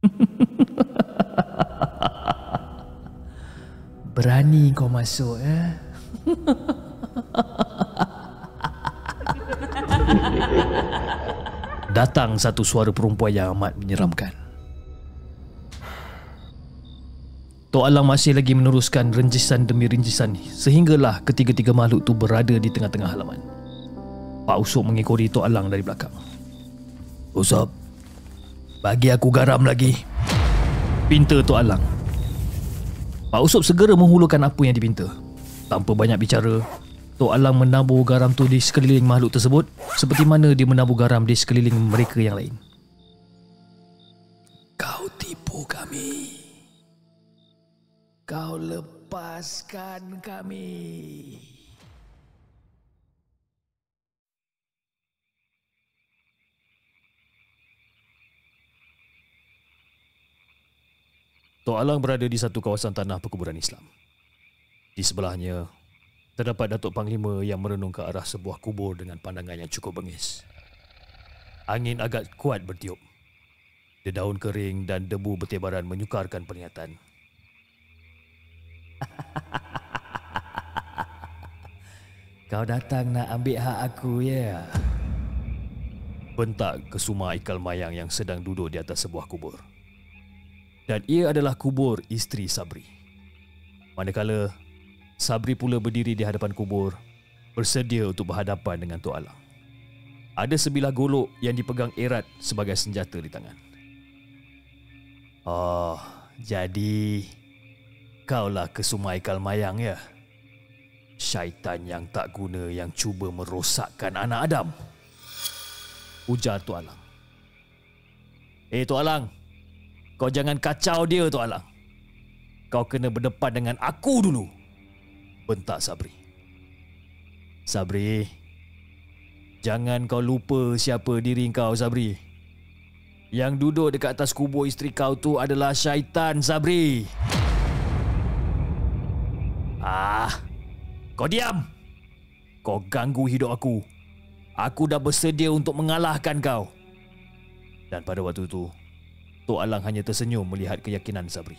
Berani kau masuk eh? Datang satu suara perempuan yang amat menyeramkan. Tok Alang masih lagi meneruskan renjisan demi renjisan sehinggalah ketiga-tiga makhluk tu berada di tengah-tengah halaman. Pak Usop mengikori Tok Alang dari belakang. Usop, bagi aku garam lagi. Pinta Tok Alang. Pak Usop segera menghulurkan apa yang dipinta. Tanpa banyak bicara, Tok Alang menabur garam tu di sekeliling makhluk tersebut seperti mana dia menabur garam di sekeliling mereka yang lain. Kau tipu kami. Kau lepaskan kami. Tok Alang berada di satu kawasan tanah perkuburan Islam. Di sebelahnya, terdapat Datuk Panglima yang merenung ke arah sebuah kubur dengan pandangan yang cukup bengis. Angin agak kuat bertiup. Dedaun kering dan debu bertebaran menyukarkan penglihatan. Kau datang nak ambil hak aku, ya? Bentak kesuma ikal mayang yang sedang duduk di atas sebuah kubur. Dan ia adalah kubur isteri Sabri. Manakala Sabri pula berdiri di hadapan kubur, bersedia untuk berhadapan dengan Tok Alang. Ada sebilah golok yang dipegang erat sebagai senjata di tangan. Oh, jadi kaulah kesumai kalmayang ya? Syaitan yang tak guna yang cuba merosakkan anak Adam. Ujar Tok Alang. Eh Tok Alang, kau jangan kacau dia Tok Alang. Kau kena berdepan dengan aku dulu. Bentak Sabri. Sabri, jangan kau lupa siapa diri kau Sabri. Yang duduk dekat atas kubur isteri kau tu adalah syaitan Sabri. Ah, kau diam. Kau ganggu hidup aku. Aku dah bersedia untuk mengalahkan kau. Dan pada waktu itu, Tok Alang hanya tersenyum melihat keyakinan Sabri.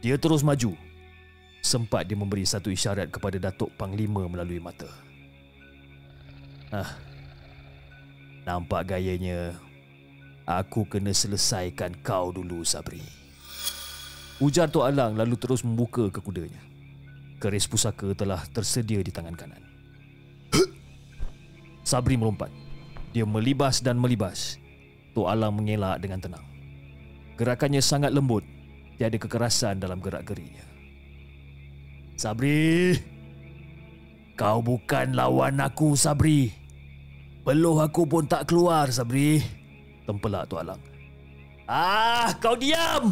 Dia terus maju sempat dia memberi satu isyarat kepada Datuk Panglima melalui mata. Ah, nampak gayanya aku kena selesaikan kau dulu Sabri. Ujar Tok Alang lalu terus membuka ke kudanya. Keris pusaka telah tersedia di tangan kanan. Sabri melompat. Dia melibas dan melibas. Tok Alang mengelak dengan tenang. Gerakannya sangat lembut, tiada kekerasan dalam gerak-geriknya. Sabri! Kau bukan lawan aku Sabri. Peluh aku pun tak keluar Sabri. Tempelak tu Alang. Ah kau diam!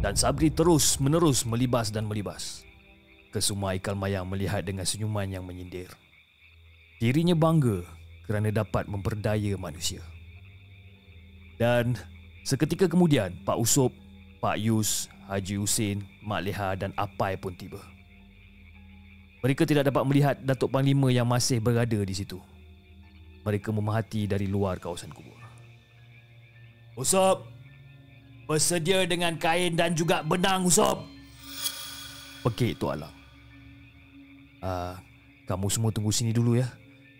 Dan Sabri terus menerus melibas dan melibas. Kesemua ikal mayang melihat dengan senyuman yang menyindir. Dirinya bangga kerana dapat memperdaya manusia Dan seketika kemudian Pak Usop, Pak Yus Haji Husin, Mak Leha dan Apai pun tiba. Mereka tidak dapat melihat Datuk Panglima yang masih berada di situ. Mereka memahati dari luar kawasan kubur. Usop, bersedia dengan kain dan juga benang Usop. Pekik tu Alang. Uh, kamu semua tunggu sini dulu ya.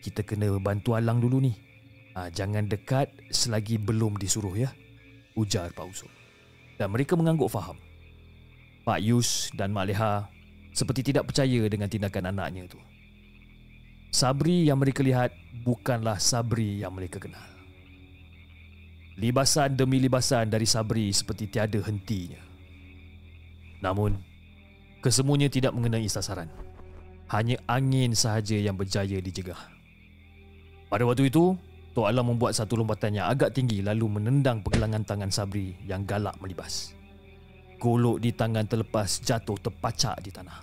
Kita kena bantu Alang dulu ni. Uh, jangan dekat selagi belum disuruh ya. Ujar Pak Usop. Dan mereka mengangguk faham. Pak Yus dan Mak Leha seperti tidak percaya dengan tindakan anaknya itu. Sabri yang mereka lihat bukanlah Sabri yang mereka kenal. Libasan demi libasan dari Sabri seperti tiada hentinya. Namun, kesemuanya tidak mengenai sasaran. Hanya angin sahaja yang berjaya dijegah. Pada waktu itu, Tok Alam membuat satu lompatan yang agak tinggi lalu menendang pergelangan tangan Sabri yang galak melibas golok di tangan terlepas jatuh terpacak di tanah.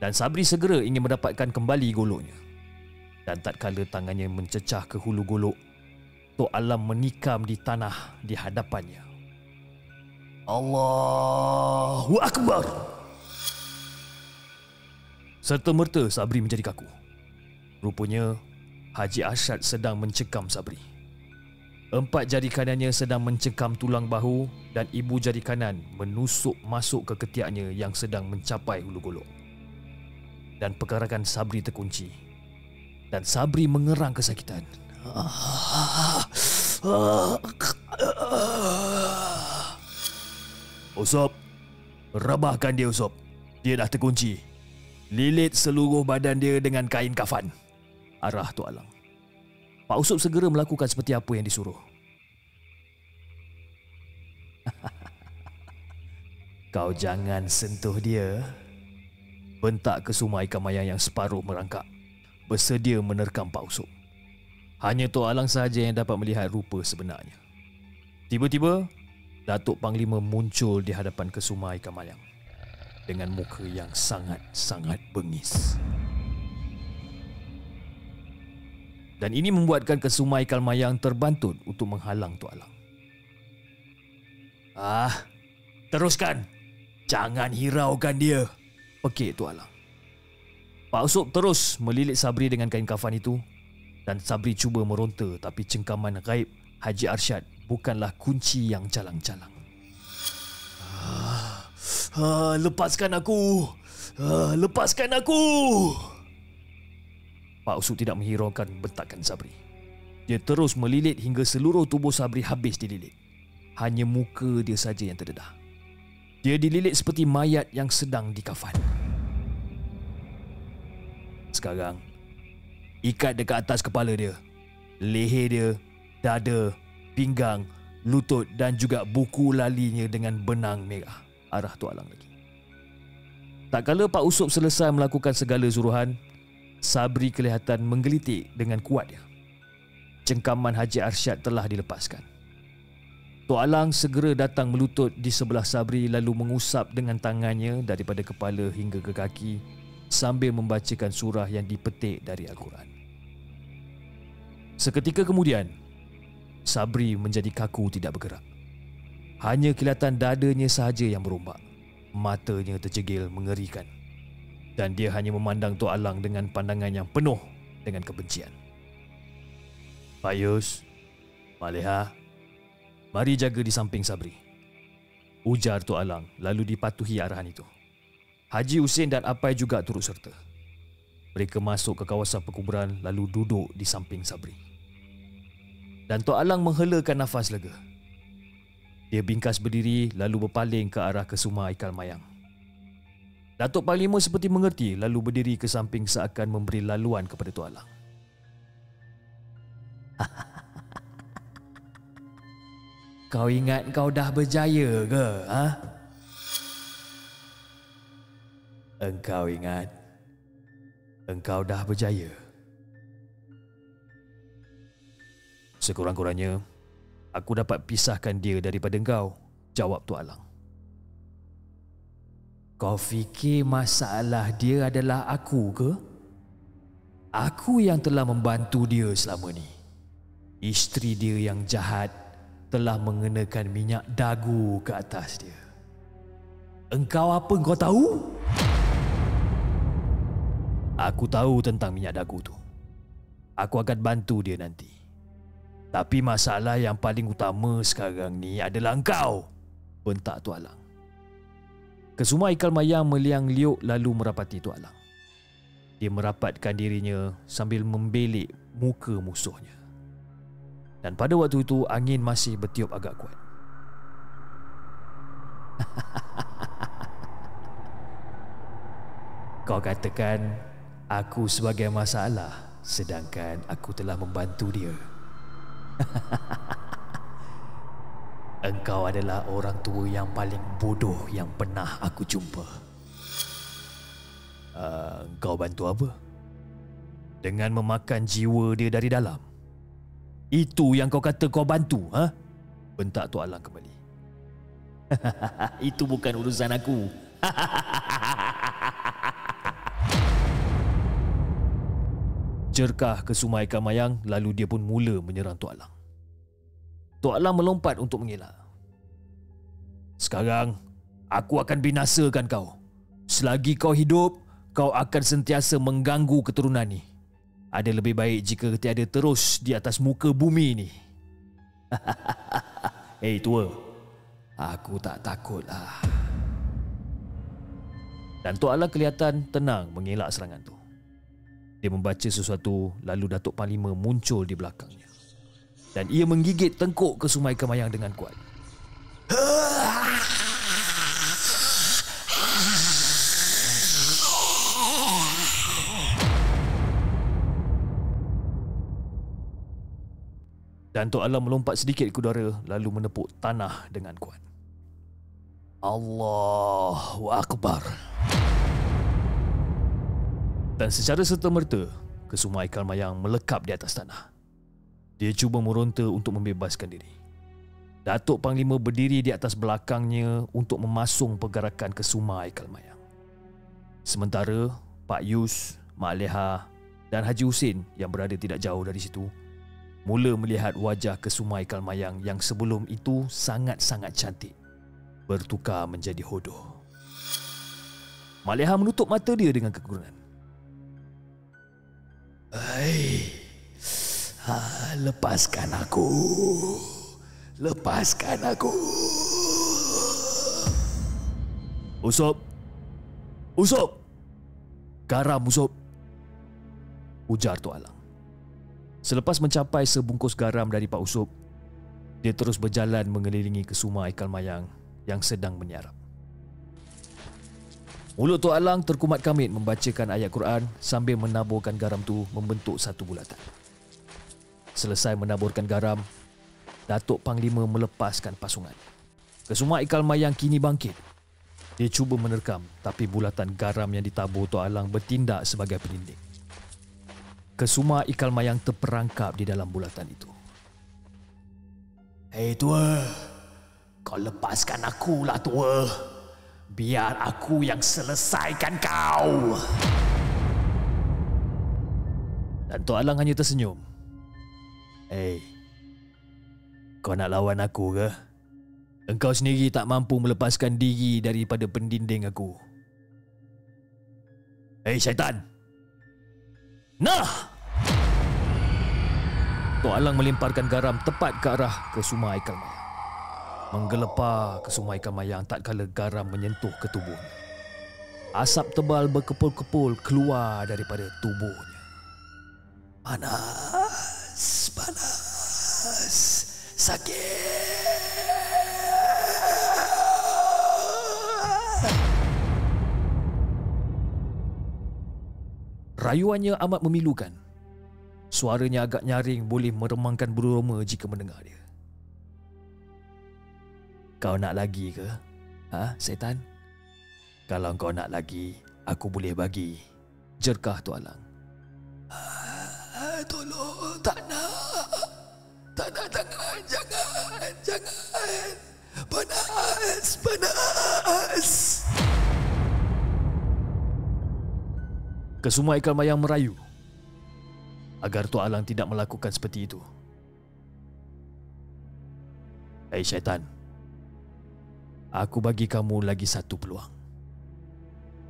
Dan Sabri segera ingin mendapatkan kembali goloknya. Dan tak kala tangannya mencecah ke hulu golok, Tok Alam menikam di tanah di hadapannya. Allahu Akbar! Serta merta Sabri menjadi kaku. Rupanya Haji Asyad sedang mencekam Sabri. Empat jari kanannya sedang mencengkam tulang bahu dan ibu jari kanan menusuk masuk ke ketiaknya yang sedang mencapai hulu golok. Dan pergerakan Sabri terkunci. Dan Sabri mengerang kesakitan. Usop, rebahkan dia Usop. Dia dah terkunci. Lilit seluruh badan dia dengan kain kafan. Arah Tok Alang. Pak Usop segera melakukan seperti apa yang disuruh. Kau jangan sentuh dia. Bentak ke sumai ikan mayang yang separuh merangkak. Bersedia menerkam Pak Usop. Hanya Tok Alang sahaja yang dapat melihat rupa sebenarnya. Tiba-tiba, Datuk Panglima muncul di hadapan kesumai ikan dengan muka yang sangat-sangat bengis. Dan ini membuatkan kesumai kalmayang terbantut untuk menghalang Tok Alang. Ah, teruskan. Jangan hiraukan dia. Pekik Tok Alang. Pak Usop terus melilit Sabri dengan kain kafan itu dan Sabri cuba meronta tapi cengkaman gaib Haji Arsyad bukanlah kunci yang calang-calang. Ah, ah, lepaskan aku. Ah, lepaskan aku. Pak Usuk tidak menghiraukan bentakan Sabri. Dia terus melilit hingga seluruh tubuh Sabri habis dililit. Hanya muka dia saja yang terdedah. Dia dililit seperti mayat yang sedang dikafan. Sekarang, ikat dekat atas kepala dia. Leher dia, dada, pinggang, lutut dan juga buku lalinya dengan benang merah. Arah tu alang lagi. Tak kala Pak Usop selesai melakukan segala suruhan, Sabri kelihatan menggelitik dengan kuatnya. Cengkaman Haji Arsyad telah dilepaskan. Tok Alang segera datang melutut di sebelah Sabri lalu mengusap dengan tangannya daripada kepala hingga ke kaki sambil membacakan surah yang dipetik dari Al-Quran. Seketika kemudian, Sabri menjadi kaku tidak bergerak. Hanya kelihatan dadanya sahaja yang berombak. Matanya tercegil mengerikan dan dia hanya memandang Tok Alang dengan pandangan yang penuh dengan kebencian. Pak Yus, Maleha, mari jaga di samping Sabri. Ujar Tok Alang lalu dipatuhi arahan itu. Haji Husin dan Apai juga turut serta. Mereka masuk ke kawasan perkuburan lalu duduk di samping Sabri. Dan Tok Alang menghelakan nafas lega. Dia bingkas berdiri lalu berpaling ke arah kesuma ikal mayang. Datuk Panglima seperti mengerti lalu berdiri ke samping seakan memberi laluan kepada Tok Alang. kau ingat kau dah berjaya ke? Ha? Engkau ingat engkau dah berjaya. Sekurang-kurangnya aku dapat pisahkan dia daripada engkau, jawab Tok Alang. Kau fikir masalah dia adalah aku ke? Aku yang telah membantu dia selama ni. Isteri dia yang jahat telah mengenakan minyak dagu ke atas dia. Engkau apa kau tahu? Aku tahu tentang minyak dagu tu. Aku akan bantu dia nanti. Tapi masalah yang paling utama sekarang ni adalah engkau. Bentak Tualang. Kesuma ikal mayang meliang liuk lalu merapati Tok Alang. Dia merapatkan dirinya sambil membelik muka musuhnya. Dan pada waktu itu angin masih bertiup agak kuat. Kau katakan aku sebagai masalah sedangkan aku telah membantu dia. Engkau adalah orang tua yang paling bodoh yang pernah aku jumpa. Uh, engkau bantu apa? Dengan memakan jiwa dia dari dalam. Itu yang kau kata kau bantu, ha? Bentak Tok Alang kembali. Itu bukan urusan aku. Jerkah ke sumai kamayang lalu dia pun mula menyerang Tok Alang. Tok Alam melompat untuk mengelak. Sekarang, aku akan binasakan kau. Selagi kau hidup, kau akan sentiasa mengganggu keturunan ni. Ada lebih baik jika tiada terus di atas muka bumi ini. Hei tua, aku tak takut lah. Dan Tok Alang kelihatan tenang mengelak serangan tu. Dia membaca sesuatu lalu Datuk Panglima muncul di belakangnya. Dan ia menggigit tengkuk ke Sumai Kemayang dengan kuat. Dan Tok Alam melompat sedikit ke udara lalu menepuk tanah dengan kuat. Allahu Akbar. Dan secara serta-merta, kesuma ikan melekap di atas tanah. Dia cuba meronta untuk membebaskan diri. Datuk Panglima berdiri di atas belakangnya untuk memasung pergerakan kesuma ikan mayang. Sementara Pak Yus, Mak Leha dan Haji Husin yang berada tidak jauh dari situ mula melihat wajah kesumai kalmayang yang sebelum itu sangat-sangat cantik bertukar menjadi hodoh. Maleha menutup mata dia dengan kegurunan. Hai, ha, lepaskan aku. Lepaskan aku. Usop. Usop. Garam Usop. Ujar Tok Alang. Selepas mencapai sebungkus garam dari Pak Usop, dia terus berjalan mengelilingi kesuma ikan mayang yang sedang menyarap. Mulut Tok Alang terkumat kamit membacakan ayat Quran sambil menaburkan garam tu membentuk satu bulatan. Selesai menaburkan garam, Datuk Panglima melepaskan pasungan. Kesuma ikan mayang kini bangkit. Dia cuba menerkam tapi bulatan garam yang ditabur Tok Alang bertindak sebagai pelinding. Kesuma ikal mayang terperangkap di dalam bulatan itu. Hei tua, kau lepaskan aku lah tua. Biar aku yang selesaikan kau. Dan Tok Alang hanya tersenyum. Hei, kau nak lawan aku ke? Engkau sendiri tak mampu melepaskan diri daripada pendinding aku. Hei syaitan! Nah! Tok Alang melemparkan garam tepat ke arah ke sumai mayang. Menggelepar ke sumai ikan mayang tak kala garam menyentuh ke tubuhnya. Asap tebal berkepul-kepul keluar daripada tubuhnya. Panas, panas, sakit. Rayuannya amat memilukan. Suaranya agak nyaring boleh meremangkan bulu roma jika mendengar dia. Kau nak lagi ke? Ha, setan? Kalau kau nak lagi, aku boleh bagi. Jerkah tu Alang. Ah, tolong, tak Panas, panas. Kesemua ikan mayang merayu agar Tok Alang tidak melakukan seperti itu. Hei syaitan, aku bagi kamu lagi satu peluang.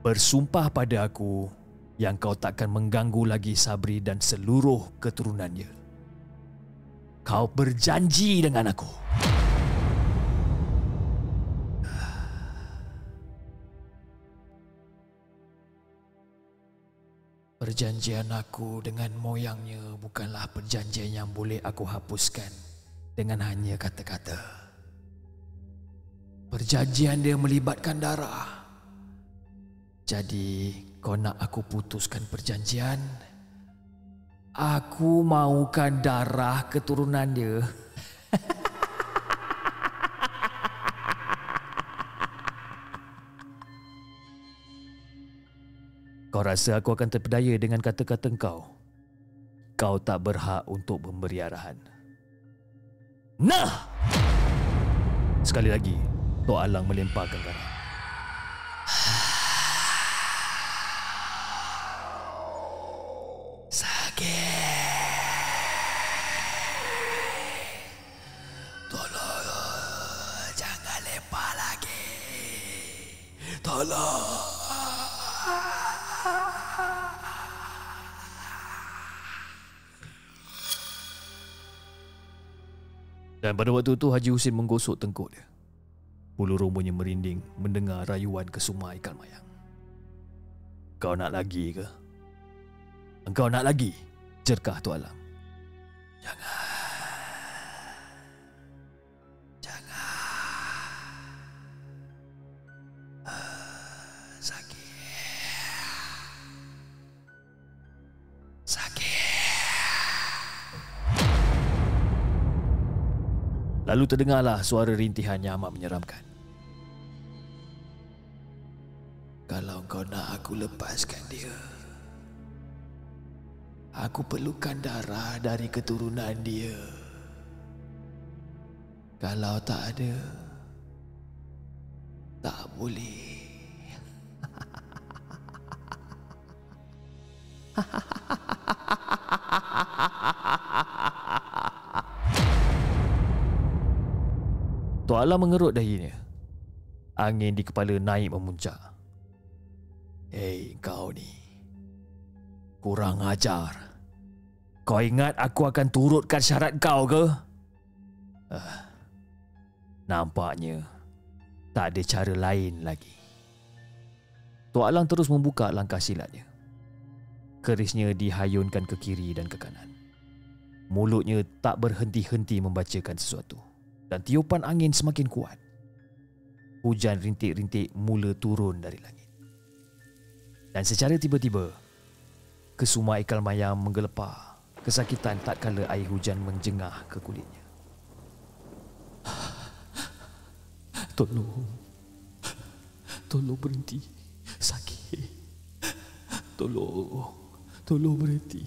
Bersumpah pada aku yang kau takkan mengganggu lagi Sabri dan seluruh keturunannya. Kau berjanji dengan aku. Perjanjian aku dengan moyangnya bukanlah perjanjian yang boleh aku hapuskan dengan hanya kata-kata. Perjanjian dia melibatkan darah. Jadi, kau nak aku putuskan perjanjian? Aku mahukan darah keturunan dia. Kau rasa aku akan terpedaya dengan kata-kata kau? Kau tak berhak untuk memberi arahan. Nah! Sekali lagi, Tok Alang melemparkan garam. Dan pada waktu itu Haji Husin menggosok tengkuk dia. Bulu rumunya merinding mendengar rayuan kesuma ikan mayang. Kau nak lagi ke? Engkau nak lagi? Jerkah Tu Alam. Jangan. Lalu terdengarlah suara rintihan yang amat menyeramkan. Kalau kau nak aku lepaskan dia, aku perlukan darah dari keturunan dia. Kalau tak ada, tak boleh. Ha ha ha. Tok Alam mengerut dahinya. Angin di kepala naik memuncak. Hei kau ni. Kurang ajar. Kau ingat aku akan turutkan syarat kau ke? Uh, nampaknya tak ada cara lain lagi. Tok Alang terus membuka langkah silatnya. Kerisnya dihayunkan ke kiri dan ke kanan. Mulutnya tak berhenti-henti membacakan sesuatu dan tiupan angin semakin kuat. Hujan rintik-rintik mula turun dari langit. Dan secara tiba-tiba, kesuma ikal mayam menggelepar kesakitan tak kala air hujan menjengah ke kulitnya. Tolong. Tolong berhenti. Sakit. Tolong. Tolong berhenti.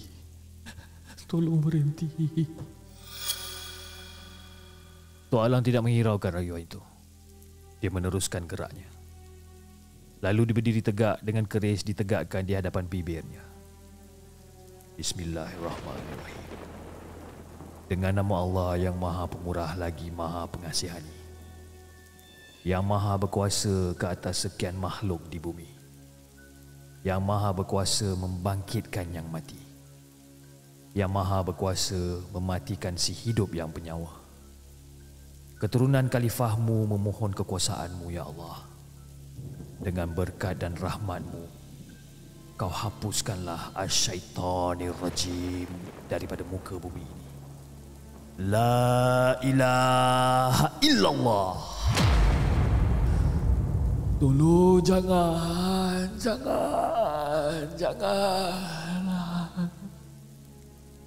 Tolong berhenti. Tok Alang tidak menghiraukan rayuan itu. Dia meneruskan geraknya. Lalu berdiri tegak dengan keris ditegakkan di hadapan bibirnya. Bismillahirrahmanirrahim. Dengan nama Allah yang maha pemurah lagi maha pengasihani. Yang maha berkuasa ke atas sekian makhluk di bumi. Yang maha berkuasa membangkitkan yang mati. Yang maha berkuasa mematikan si hidup yang penyawa keturunan khalifahmu memohon kekuasaanmu ya Allah. Dengan berkat dan rahmatmu kau hapuskanlah asyaitanir rajim daripada muka bumi ini. La ilaha illallah. Dulu jangan jangan jangan.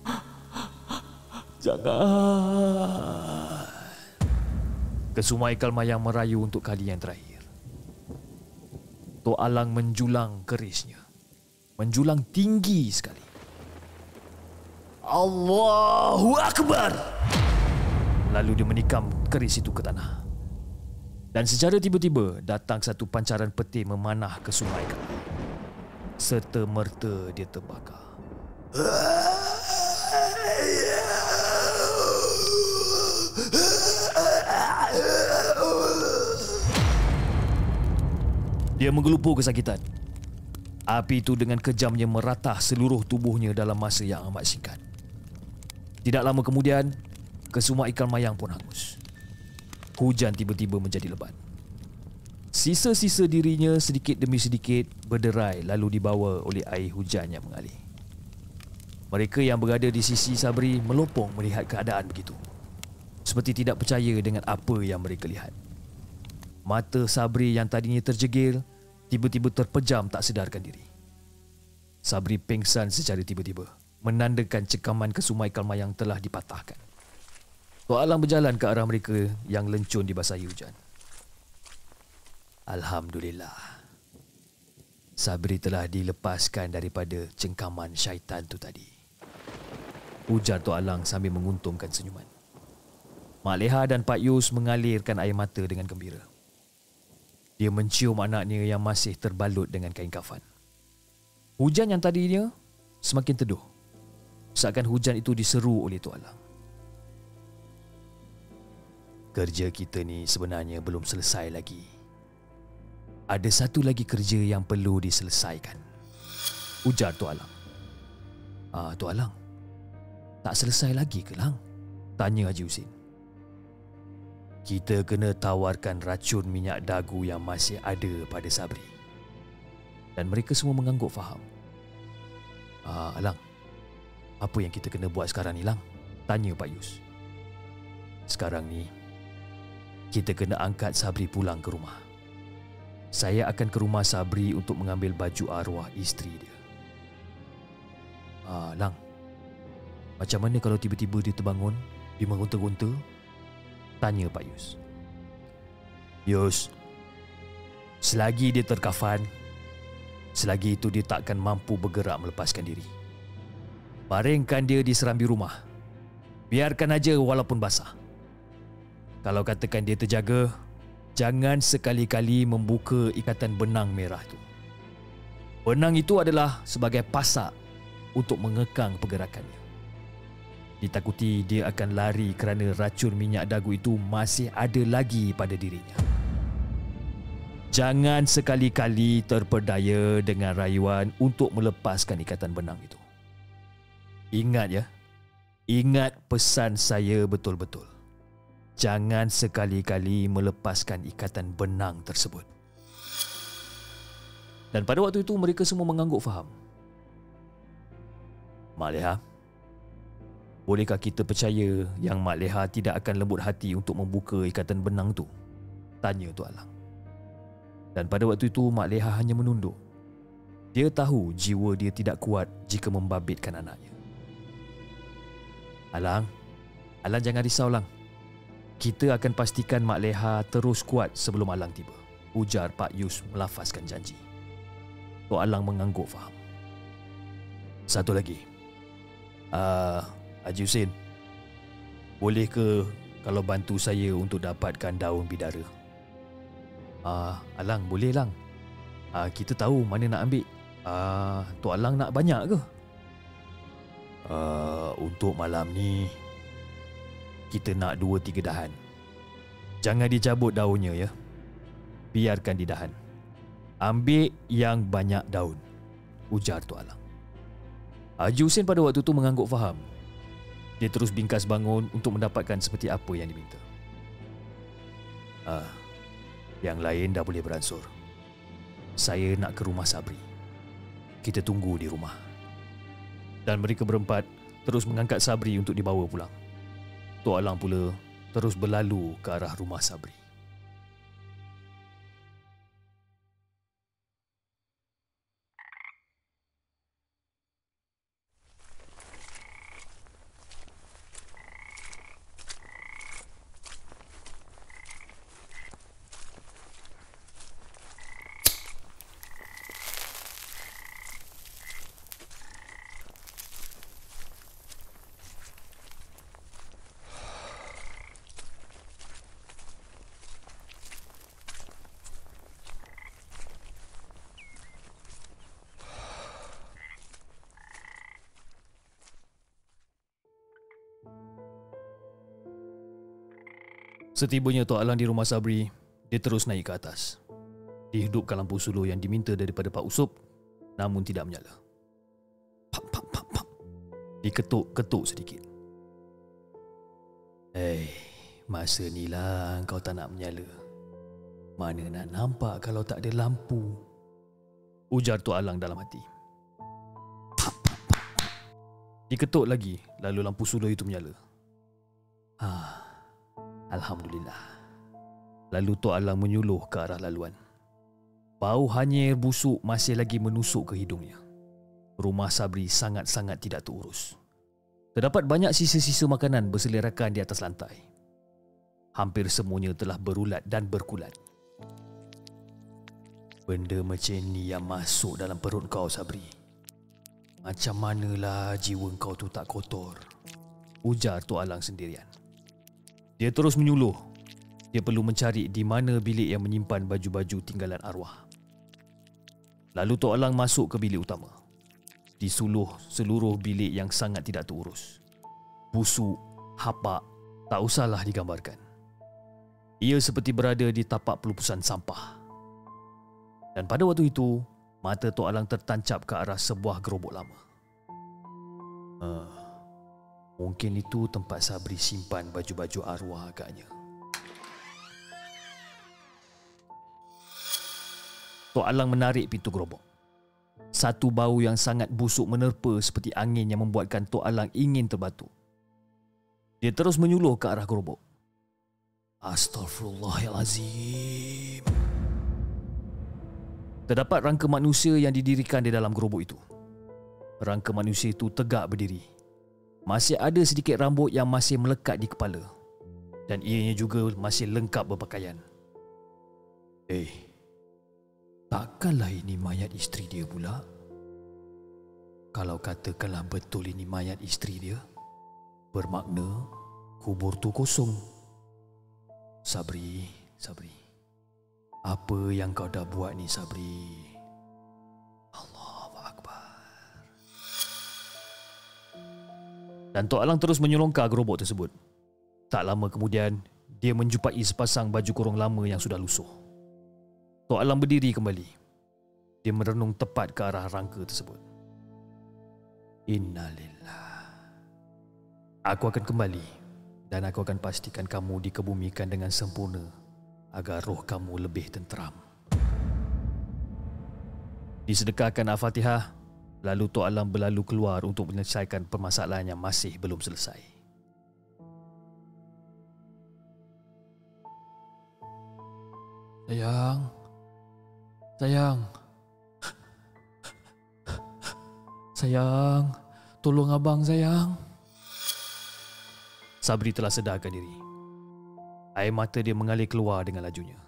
Jangan Kesumai Kalmayang merayu untuk kali yang terakhir. Tok Alang menjulang kerisnya. Menjulang tinggi sekali. Allahu Akbar! Lalu dia menikam keris itu ke tanah. Dan secara tiba-tiba datang satu pancaran peti memanah ke sungai Kalmayang. Serta merta dia terbakar. Dia menggelupur kesakitan. Api itu dengan kejamnya meratah seluruh tubuhnya dalam masa yang amat singkat. Tidak lama kemudian, kesemua ikan mayang pun hangus. Hujan tiba-tiba menjadi lebat. Sisa-sisa dirinya sedikit demi sedikit berderai lalu dibawa oleh air hujan yang mengalir. Mereka yang berada di sisi Sabri melopong melihat keadaan begitu. Seperti tidak percaya dengan apa yang mereka lihat. Mata Sabri yang tadinya terjegil tiba-tiba terpejam tak sedarkan diri. Sabri pingsan secara tiba-tiba, menandakan cekaman kesumai kalma yang telah dipatahkan. Tok Alang berjalan ke arah mereka yang lencun di basahi hujan. Alhamdulillah. Sabri telah dilepaskan daripada cengkaman syaitan tu tadi. Ujar Tok Alang sambil menguntungkan senyuman. Mak Leha dan Pak Yus mengalirkan air mata dengan gembira. Dia mencium anaknya yang masih terbalut dengan kain kafan. Hujan yang tadinya semakin teduh. Seakan hujan itu diseru oleh Tok Alang. Kerja kita ni sebenarnya belum selesai lagi. Ada satu lagi kerja yang perlu diselesaikan. Ujar Tok Alang. Ah, Tok Alang. Tak selesai lagi ke, Lang? Tanya Haji Husin. Kita kena tawarkan racun minyak dagu yang masih ada pada Sabri. Dan mereka semua mengangguk faham. Ah, Alang, apa yang kita kena buat sekarang ni, Lang? Tanya Pak Yus. Sekarang ni, kita kena angkat Sabri pulang ke rumah. Saya akan ke rumah Sabri untuk mengambil baju arwah isteri dia. Ah, Lang, macam mana kalau tiba-tiba dia terbangun, dia mengonta-gonta Tanya Pak Yus. Yus Selagi dia terkafan Selagi itu dia takkan mampu bergerak melepaskan diri. Baringkan dia di serambi rumah. Biarkan aja walaupun basah. Kalau katakan dia terjaga Jangan sekali-kali membuka ikatan benang merah tu Benang itu adalah sebagai pasak Untuk mengekang pergerakannya Ditakuti dia akan lari kerana racun minyak dagu itu masih ada lagi pada dirinya. Jangan sekali-kali terperdaya dengan rayuan untuk melepaskan ikatan benang itu. Ingat ya, ingat pesan saya betul-betul. Jangan sekali-kali melepaskan ikatan benang tersebut. Dan pada waktu itu mereka semua mengangguk faham. Mak Leha, Bolehkah kita percaya yang Mak Leha tidak akan lembut hati untuk membuka ikatan benang tu? Tanya Tok Alang. Dan pada waktu itu Mak Leha hanya menunduk. Dia tahu jiwa dia tidak kuat jika membabitkan anaknya. Alang, Alang jangan risau Lang. Kita akan pastikan Mak Leha terus kuat sebelum Alang tiba. Ujar Pak Yus melafazkan janji. Tok Alang mengangguk faham. Satu lagi. Uh, Haji Hussein Boleh ke Kalau bantu saya Untuk dapatkan daun bidara? Ah, Alang boleh lang. Ah, Kita tahu mana nak ambil. Ah, Tok Alang nak banyak ke? Ah, Untuk malam ni Kita nak dua tiga dahan. Jangan dicabut daunnya ya. Biarkan di dahan. Ambil yang banyak daun. Ujar Tok Alang. Haji Hussein pada waktu itu mengangguk faham dia terus bingkas bangun untuk mendapatkan seperti apa yang diminta. Ah, yang lain dah boleh beransur. Saya nak ke rumah Sabri. Kita tunggu di rumah. Dan mereka berempat terus mengangkat Sabri untuk dibawa pulang. Tok Alang pula terus berlalu ke arah rumah Sabri. Setibanya Tok Alang di rumah Sabri, dia terus naik ke atas. Dihidupkan lampu suluh yang diminta daripada Pak Usup, namun tidak menyala. Pak, pak, pak, pak. Diketuk-ketuk sedikit. Hei, masa ni lah kau tak nak menyala. Mana nak nampak kalau tak ada lampu? Ujar Tok Alang dalam hati. Pak, pak, pak. Diketuk lagi, lalu lampu suluh itu menyala. Ah, Alhamdulillah. Lalu Tok Alang menyuluh ke arah laluan. Bau hanyir busuk masih lagi menusuk ke hidungnya. Rumah Sabri sangat-sangat tidak terurus. Terdapat banyak sisa-sisa makanan berselerakan di atas lantai. Hampir semuanya telah berulat dan berkulat. Benda macam ni yang masuk dalam perut kau Sabri. Macam manalah jiwa kau tu tak kotor. Ujar Tok Alang sendirian. Dia terus menyuluh. Dia perlu mencari di mana bilik yang menyimpan baju-baju tinggalan arwah. Lalu Tok Alang masuk ke bilik utama. Disuluh seluruh bilik yang sangat tidak terurus. Busuk, hapak, tak usahlah digambarkan. Ia seperti berada di tapak pelupusan sampah. Dan pada waktu itu, mata Tok Alang tertancap ke arah sebuah gerobok lama. Uh, Mungkin itu tempat Sabri simpan baju-baju arwah agaknya. Tok Alang menarik pintu gerobok. Satu bau yang sangat busuk menerpa seperti angin yang membuatkan Tok Alang ingin terbatu. Dia terus menyuluh ke arah gerobok. Astaghfirullahalazim. Terdapat rangka manusia yang didirikan di dalam gerobok itu. Rangka manusia itu tegak berdiri. Masih ada sedikit rambut yang masih melekat di kepala. Dan ianya juga masih lengkap berpakaian. Eh, takkanlah ini mayat isteri dia pula? Kalau katakanlah betul ini mayat isteri dia, bermakna kubur tu kosong. Sabri, Sabri. Apa yang kau dah buat ni Sabri? Dan Tok Alang terus menyelongkar gerobok tersebut. Tak lama kemudian, dia menjumpai sepasang baju kurung lama yang sudah lusuh. Tok Alang berdiri kembali. Dia merenung tepat ke arah rangka tersebut. Innalillah. Aku akan kembali dan aku akan pastikan kamu dikebumikan dengan sempurna agar roh kamu lebih tenteram. Disedekahkan Al-Fatihah, lalu Tok Alam berlalu keluar untuk menyelesaikan permasalahan yang masih belum selesai. Sayang, sayang, sayang, tolong abang sayang. Sabri telah sedarkan diri. Air mata dia mengalir keluar dengan lajunya.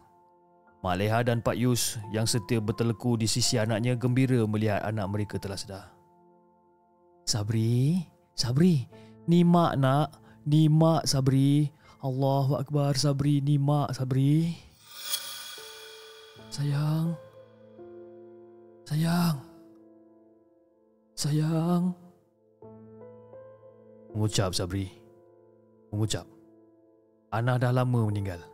Mak Leha dan Pak Yus yang setia berteleku di sisi anaknya gembira melihat anak mereka telah sedar. Sabri, Sabri, ni mak nak, ni mak Sabri. Allahu Akbar Sabri, ni mak Sabri. Sayang. Sayang. Sayang. Mengucap Sabri. Mengucap. Ana dah lama meninggal.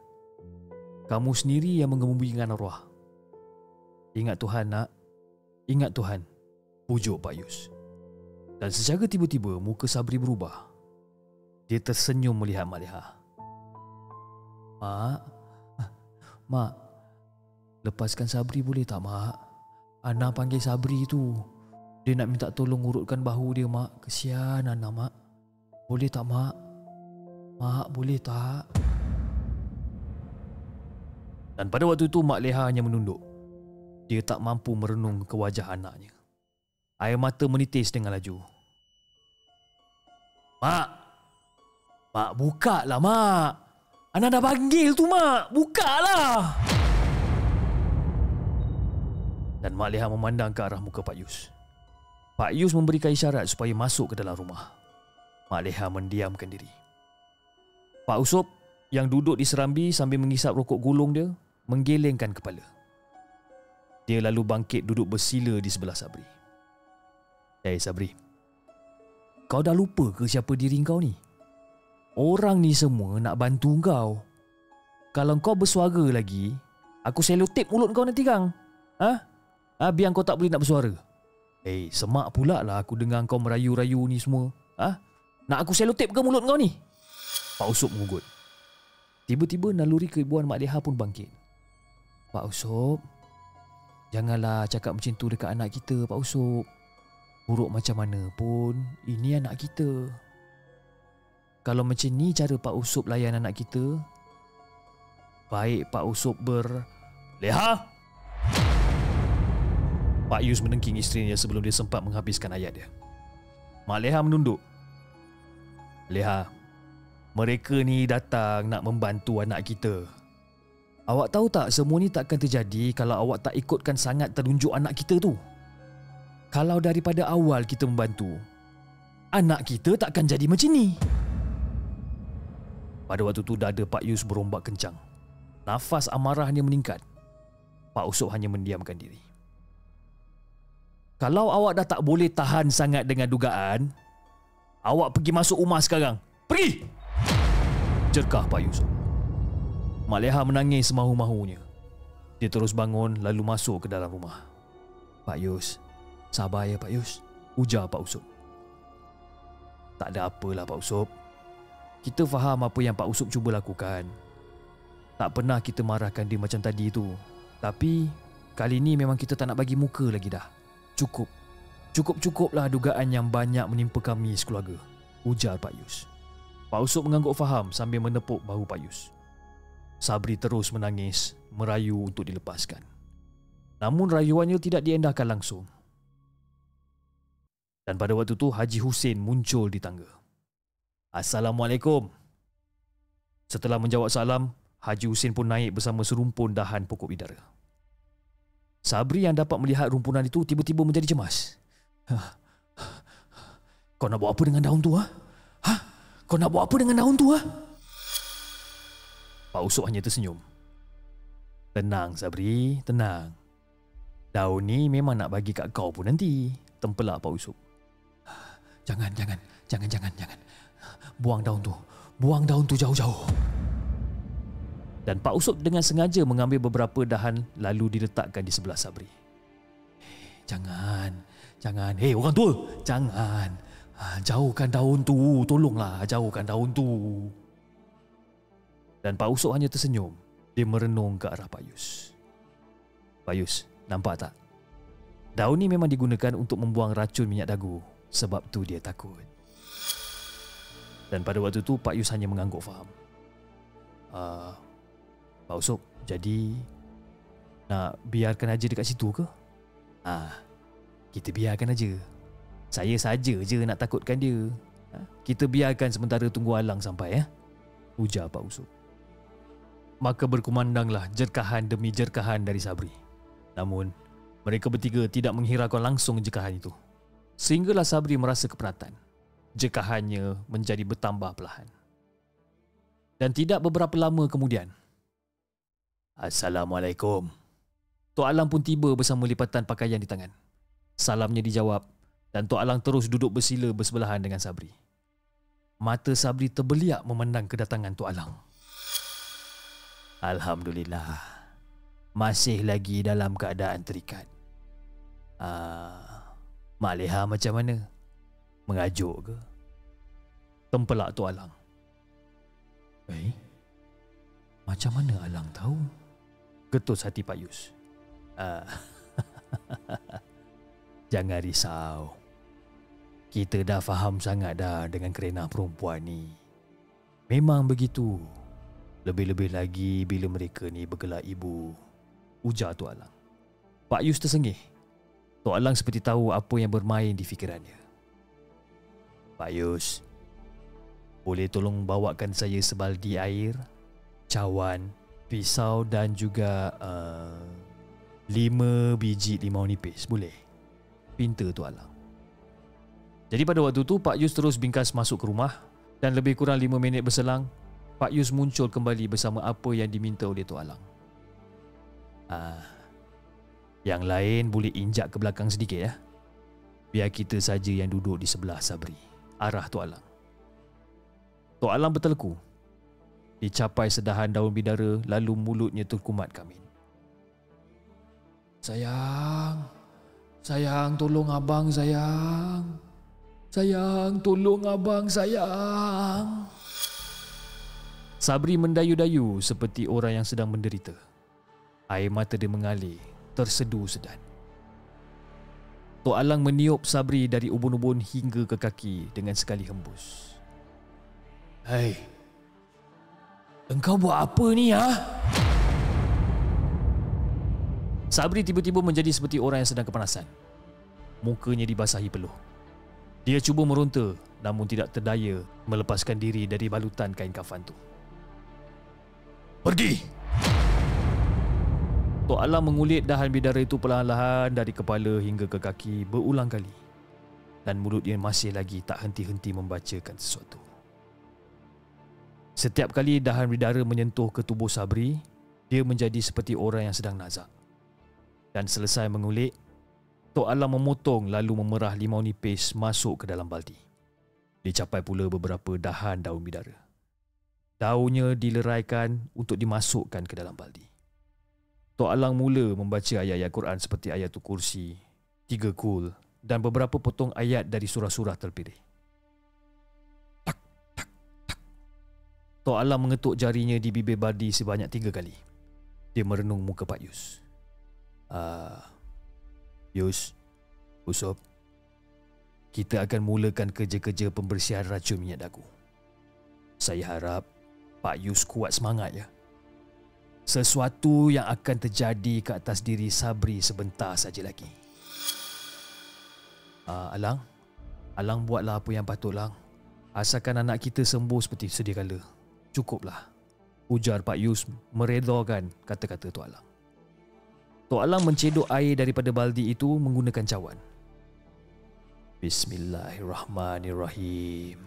Kamu sendiri yang mengemumikan arwah. Ingat Tuhan nak. Ingat Tuhan. Pujuk Pak Yus. Dan secara tiba-tiba muka Sabri berubah. Dia tersenyum melihat Mak Leha. Mak. Mak. Lepaskan Sabri boleh tak Mak? Ana panggil Sabri tu. Dia nak minta tolong urutkan bahu dia Mak. Kesian Ana Mak. Boleh tak Mak? Mak boleh tak? Dan pada waktu itu Mak Leha hanya menunduk. Dia tak mampu merenung ke wajah anaknya. Air mata menitis dengan laju. Mak! Mak buka lah Mak! Anak dah panggil tu Mak! Buka lah! Dan Mak Leha memandang ke arah muka Pak Yus. Pak Yus memberikan isyarat supaya masuk ke dalam rumah. Mak Leha mendiamkan diri. Pak Usop yang duduk di serambi sambil mengisap rokok gulung dia menggelengkan kepala. Dia lalu bangkit duduk bersila di sebelah Sabri. Eh, Sabri, kau dah lupa ke siapa diri kau ni? Orang ni semua nak bantu kau. Kalau kau bersuara lagi, aku selotip mulut kau nanti kang. Ha? ha? Biar kau tak boleh nak bersuara. Eh, hey, semak pula lah aku dengar kau merayu-rayu ni semua. Ha? Nak aku selotip ke mulut kau ni? Pak Usop mengugut. Tiba-tiba naluri keibuan Mak Leha pun bangkit. Pak Usop, janganlah cakap macam tu dekat anak kita, Pak Usop. Buruk macam mana pun, ini anak kita. Kalau macam ni cara Pak Usop layan anak kita, baik Pak Usop ber... Leha! Pak Yus menengking isterinya sebelum dia sempat menghabiskan ayat dia. Mak Leha menunduk. Leha, mereka ni datang nak membantu anak kita. Awak tahu tak semua ni takkan terjadi kalau awak tak ikutkan sangat terunjuk anak kita tu. Kalau daripada awal kita membantu, anak kita takkan jadi macam ni. Pada waktu tu dada Pak Yus berombak kencang. Nafas amarahnya meningkat. Pak Usop hanya mendiamkan diri. Kalau awak dah tak boleh tahan sangat dengan dugaan, awak pergi masuk rumah sekarang. Pergi! jerkah Pak Yusuf. Mak Leha menangis semahu-mahunya. Dia terus bangun lalu masuk ke dalam rumah. Pak Yus, sabar ya Pak Yus, ujar Pak Usop. Tak ada apalah Pak Usop. Kita faham apa yang Pak Usop cuba lakukan. Tak pernah kita marahkan dia macam tadi tu. Tapi kali ni memang kita tak nak bagi muka lagi dah. Cukup. Cukup-cukuplah dugaan yang banyak menimpa kami sekeluarga. Ujar Pak Yus. Pak Usop mengangguk faham sambil menepuk bahu Pak Yus. Sabri terus menangis, merayu untuk dilepaskan. Namun rayuannya tidak diendahkan langsung. Dan pada waktu itu Haji Hussein muncul di tangga. Assalamualaikum. Setelah menjawab salam, Haji Hussein pun naik bersama serumpun dahan pokok bidara. Sabri yang dapat melihat rumpunan itu tiba-tiba menjadi cemas. Kau nak buat apa dengan daun tu? Ha? ha? Kau nak buat apa dengan daun tu? Ha? Pak Usop hanya tersenyum. Tenang Sabri, tenang. Daun ni memang nak bagi kat kau pun nanti. Tempelak Pak Usop. Jangan, jangan, jangan, jangan, jangan. Buang daun tu. Buang daun tu jauh-jauh. Dan Pak Usop dengan sengaja mengambil beberapa dahan lalu diletakkan di sebelah Sabri. Jangan, Jangan, hei orang tua, jangan. Ha, jauhkan daun tu, tolonglah jauhkan daun tu. Dan Pak Usop hanya tersenyum. Dia merenung ke arah Pak Yus. Pak Yus, nampak tak? Daun ni memang digunakan untuk membuang racun minyak dagu. Sebab tu dia takut. Dan pada waktu tu Pak Yus hanya mengangguk faham. Uh, Pak Usop, jadi nak biarkan aja dekat situ ke? Ah, kita biarkan aja. Saya saja je nak takutkan dia. Ha? Kita biarkan sementara tunggu alang sampai ya. Ujar Pak Usop. Maka berkumandanglah jerkahan demi jerkahan dari Sabri. Namun, mereka bertiga tidak menghiraukan langsung jerkahan itu. Sehinggalah Sabri merasa keperatan. Jerkahannya menjadi bertambah perlahan. Dan tidak beberapa lama kemudian. Assalamualaikum. Tok Alang pun tiba bersama lipatan pakaian di tangan. Salamnya dijawab dan Tok Alang terus duduk bersila bersebelahan dengan Sabri. Mata Sabri terbeliak memandang kedatangan Tok Alang. Alhamdulillah. Masih lagi dalam keadaan terikat. Ah, Mak Leha macam mana? Mengajuk ke? Tempelak Tok Alang. Eh? Macam mana Alang tahu? Getus hati Pak Yus. Ah. Jangan risau. Kita dah faham sangat dah dengan kerena perempuan ni. Memang begitu. Lebih-lebih lagi bila mereka ni bergelar ibu. Ujar Tok Alang. Pak Yus tersengih. Tok Alang seperti tahu apa yang bermain di fikirannya. Pak Yus, boleh tolong bawakan saya sebaldi air, cawan, pisau dan juga uh, lima biji limau nipis, boleh? pinta tu Alang. Jadi pada waktu tu Pak Yus terus bingkas masuk ke rumah dan lebih kurang 5 minit berselang Pak Yus muncul kembali bersama apa yang diminta oleh Tok Alang. Ah, yang lain boleh injak ke belakang sedikit ya. Biar kita saja yang duduk di sebelah Sabri. Arah Tok Alang. Tok Alang berteleku. Dicapai sedahan daun bidara lalu mulutnya terkumat kamin. Sayang, Sayang, tolong abang sayang. Sayang, tolong abang sayang. Sabri mendayu-dayu seperti orang yang sedang menderita. Air mata dia mengalir, tersedu sedan. Tok Alang meniup Sabri dari ubun-ubun hingga ke kaki dengan sekali hembus. Hei, engkau buat apa ni ha? Sabri tiba-tiba menjadi seperti orang yang sedang kepanasan. Mukanya dibasahi peluh. Dia cuba meronta namun tidak terdaya melepaskan diri dari balutan kain kafan tu. Pergi! Tok Alam mengulit dahan bidara itu perlahan-lahan dari kepala hingga ke kaki berulang kali. Dan mulut dia masih lagi tak henti-henti membacakan sesuatu. Setiap kali dahan bidara menyentuh ke tubuh Sabri, dia menjadi seperti orang yang sedang nazak dan selesai mengulik, Tok Alam memotong lalu memerah limau nipis masuk ke dalam baldi. Dicapai pula beberapa dahan daun bidara. Daunnya dileraikan untuk dimasukkan ke dalam baldi. Tok Alang mula membaca ayat-ayat Quran seperti ayat kursi, tiga kul dan beberapa potong ayat dari surah-surah terpilih. Tak, tak, tak. Tok Alang mengetuk jarinya di bibir baldi sebanyak tiga kali. Dia merenung muka Pak Yus. Uh, Yus, Usop, kita akan mulakan kerja-kerja pembersihan racun minyak dagu. Saya harap Pak Yus kuat semangat ya. Sesuatu yang akan terjadi ke atas diri Sabri sebentar saja lagi. Uh, Alang, Alang buatlah apa yang patut Lang. Asalkan anak kita sembuh seperti sedia kala. Cukuplah. Ujar Pak Yus meredakan kata-kata Tok Alang. Tok Alang mencedok air daripada baldi itu menggunakan cawan. Bismillahirrahmanirrahim.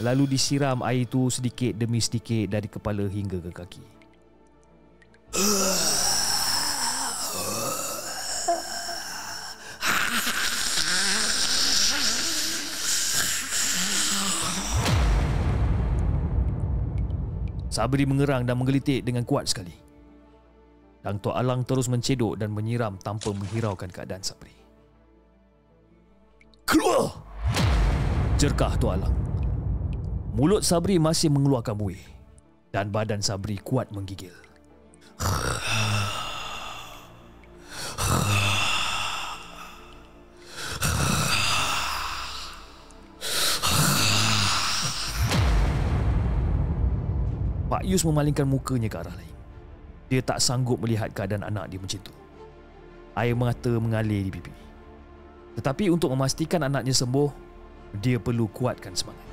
Lalu disiram air itu sedikit demi sedikit dari kepala hingga ke kaki. Sabri mengerang dan menggelitik dengan kuat sekali. Dang Tok Alang terus mencedok dan menyiram tanpa menghiraukan keadaan Sabri. Keluar! Jerkah Tok Alang. Mulut Sabri masih mengeluarkan buih dan badan Sabri kuat menggigil. Pak Yus memalingkan mukanya ke arah lain. Dia tak sanggup melihat keadaan anak dia macam tu. Air mata mengalir di pipi. Tetapi untuk memastikan anaknya sembuh, dia perlu kuatkan semangat.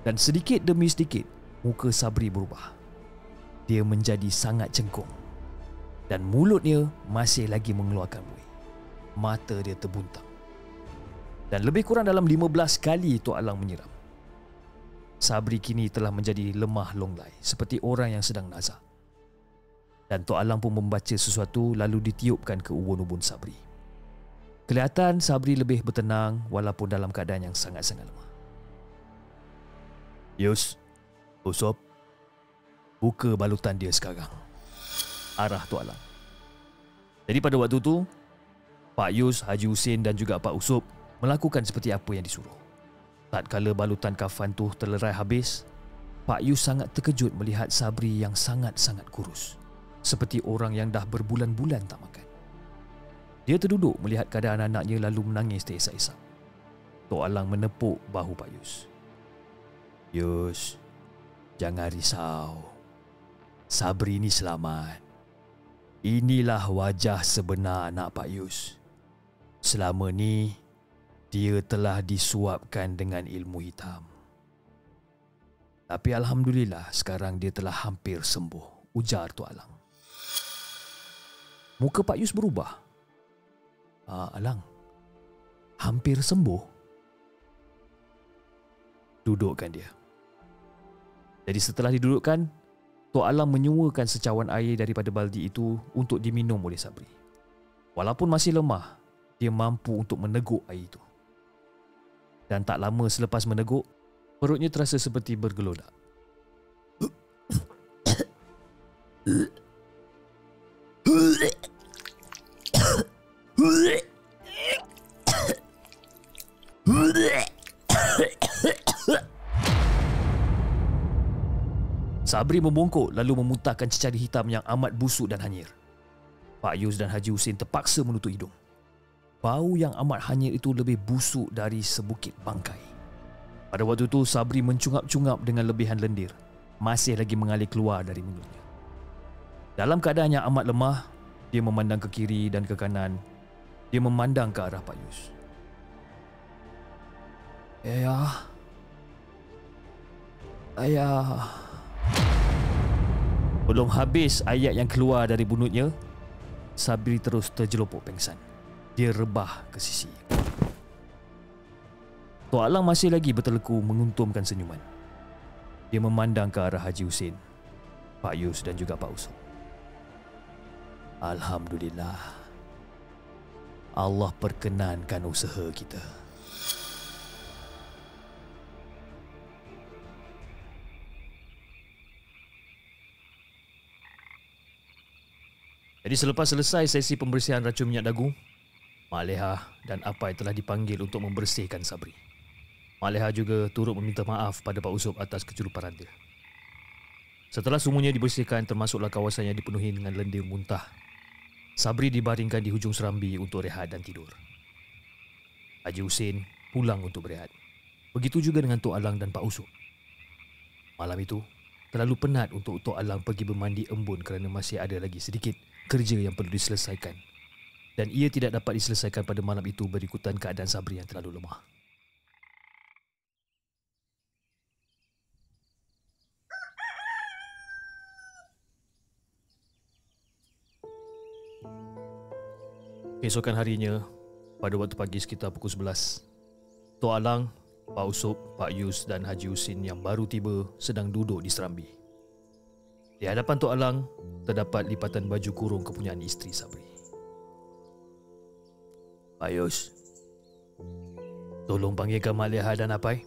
Dan sedikit demi sedikit, muka Sabri berubah. Dia menjadi sangat cengkung. Dan mulutnya masih lagi mengeluarkan buih. Mata dia terbuntang. Dan lebih kurang dalam 15 kali Tok Alang menyiram. Sabri kini telah menjadi lemah longlai seperti orang yang sedang nazar dan Tok Alang pun membaca sesuatu lalu ditiupkan ke ubun-ubun Sabri. Kelihatan Sabri lebih bertenang walaupun dalam keadaan yang sangat-sangat lemah. Yus, Usop, buka balutan dia sekarang. Arah Tok Alang. Jadi pada waktu itu, Pak Yus, Haji Husin dan juga Pak Usop melakukan seperti apa yang disuruh. Tatkala balutan kafan tu terlerai habis, Pak Yus sangat terkejut melihat Sabri yang sangat-sangat kurus seperti orang yang dah berbulan-bulan tak makan. Dia terduduk melihat keadaan anaknya lalu menangis teresak-esak. Tok Alang menepuk bahu Pak Yus. Yus, jangan risau. Sabri ni selamat. Inilah wajah sebenar anak Pak Yus. Selama ni, dia telah disuapkan dengan ilmu hitam. Tapi Alhamdulillah sekarang dia telah hampir sembuh, ujar Tok Alang. Muka Pak Yus berubah. Ah, Alang, hampir sembuh. Dudukkan dia. Jadi setelah didudukkan, Tok Alang menyuakan secawan air daripada baldi itu untuk diminum oleh Sabri. Walaupun masih lemah, dia mampu untuk meneguk air itu. Dan tak lama selepas meneguk, perutnya terasa seperti bergelodak. Sabri membongkok lalu memuntahkan cecair hitam yang amat busuk dan hanyir. Pak Yus dan Haji Husin terpaksa menutup hidung. Bau yang amat hanyir itu lebih busuk dari sebukit bangkai. Pada waktu itu Sabri mencungap-cungap dengan lebihan lendir, masih lagi mengalir keluar dari mulutnya. Dalam keadaan yang amat lemah, dia memandang ke kiri dan ke kanan. Dia memandang ke arah Pak Yus. Ayah. Ayah. Belum habis ayat yang keluar dari bunutnya, Sabri terus terjelupuk pengsan. Dia rebah ke sisi. Tok Alang masih lagi berteleku menguntumkan senyuman. Dia memandang ke arah Haji Husin, Pak Yus dan juga Pak Usop. Alhamdulillah. Allah perkenankan usaha kita. Jadi selepas selesai sesi pembersihan racun minyak dagu, Mak Leha dan apa yang telah dipanggil untuk membersihkan Sabri. Mak Leha juga turut meminta maaf pada Pak Usop atas keceluparan dia. Setelah semuanya dibersihkan termasuklah kawasan yang dipenuhi dengan lendir muntah, Sabri dibaringkan di hujung serambi untuk rehat dan tidur. Haji Hussein pulang untuk berehat. Begitu juga dengan Tok Alang dan Pak Usuk. Malam itu, terlalu penat untuk Tok Alang pergi bermandi embun kerana masih ada lagi sedikit kerja yang perlu diselesaikan. Dan ia tidak dapat diselesaikan pada malam itu berikutan keadaan Sabri yang terlalu lemah. Keesokan harinya, pada waktu pagi sekitar pukul 11, Tok Alang, Pak Usop, Pak Yus dan Haji Husin yang baru tiba sedang duduk di serambi. Di hadapan Tok Alang, terdapat lipatan baju kurung kepunyaan isteri Sabri. Pak Yus, tolong panggilkan Mak dan Apai.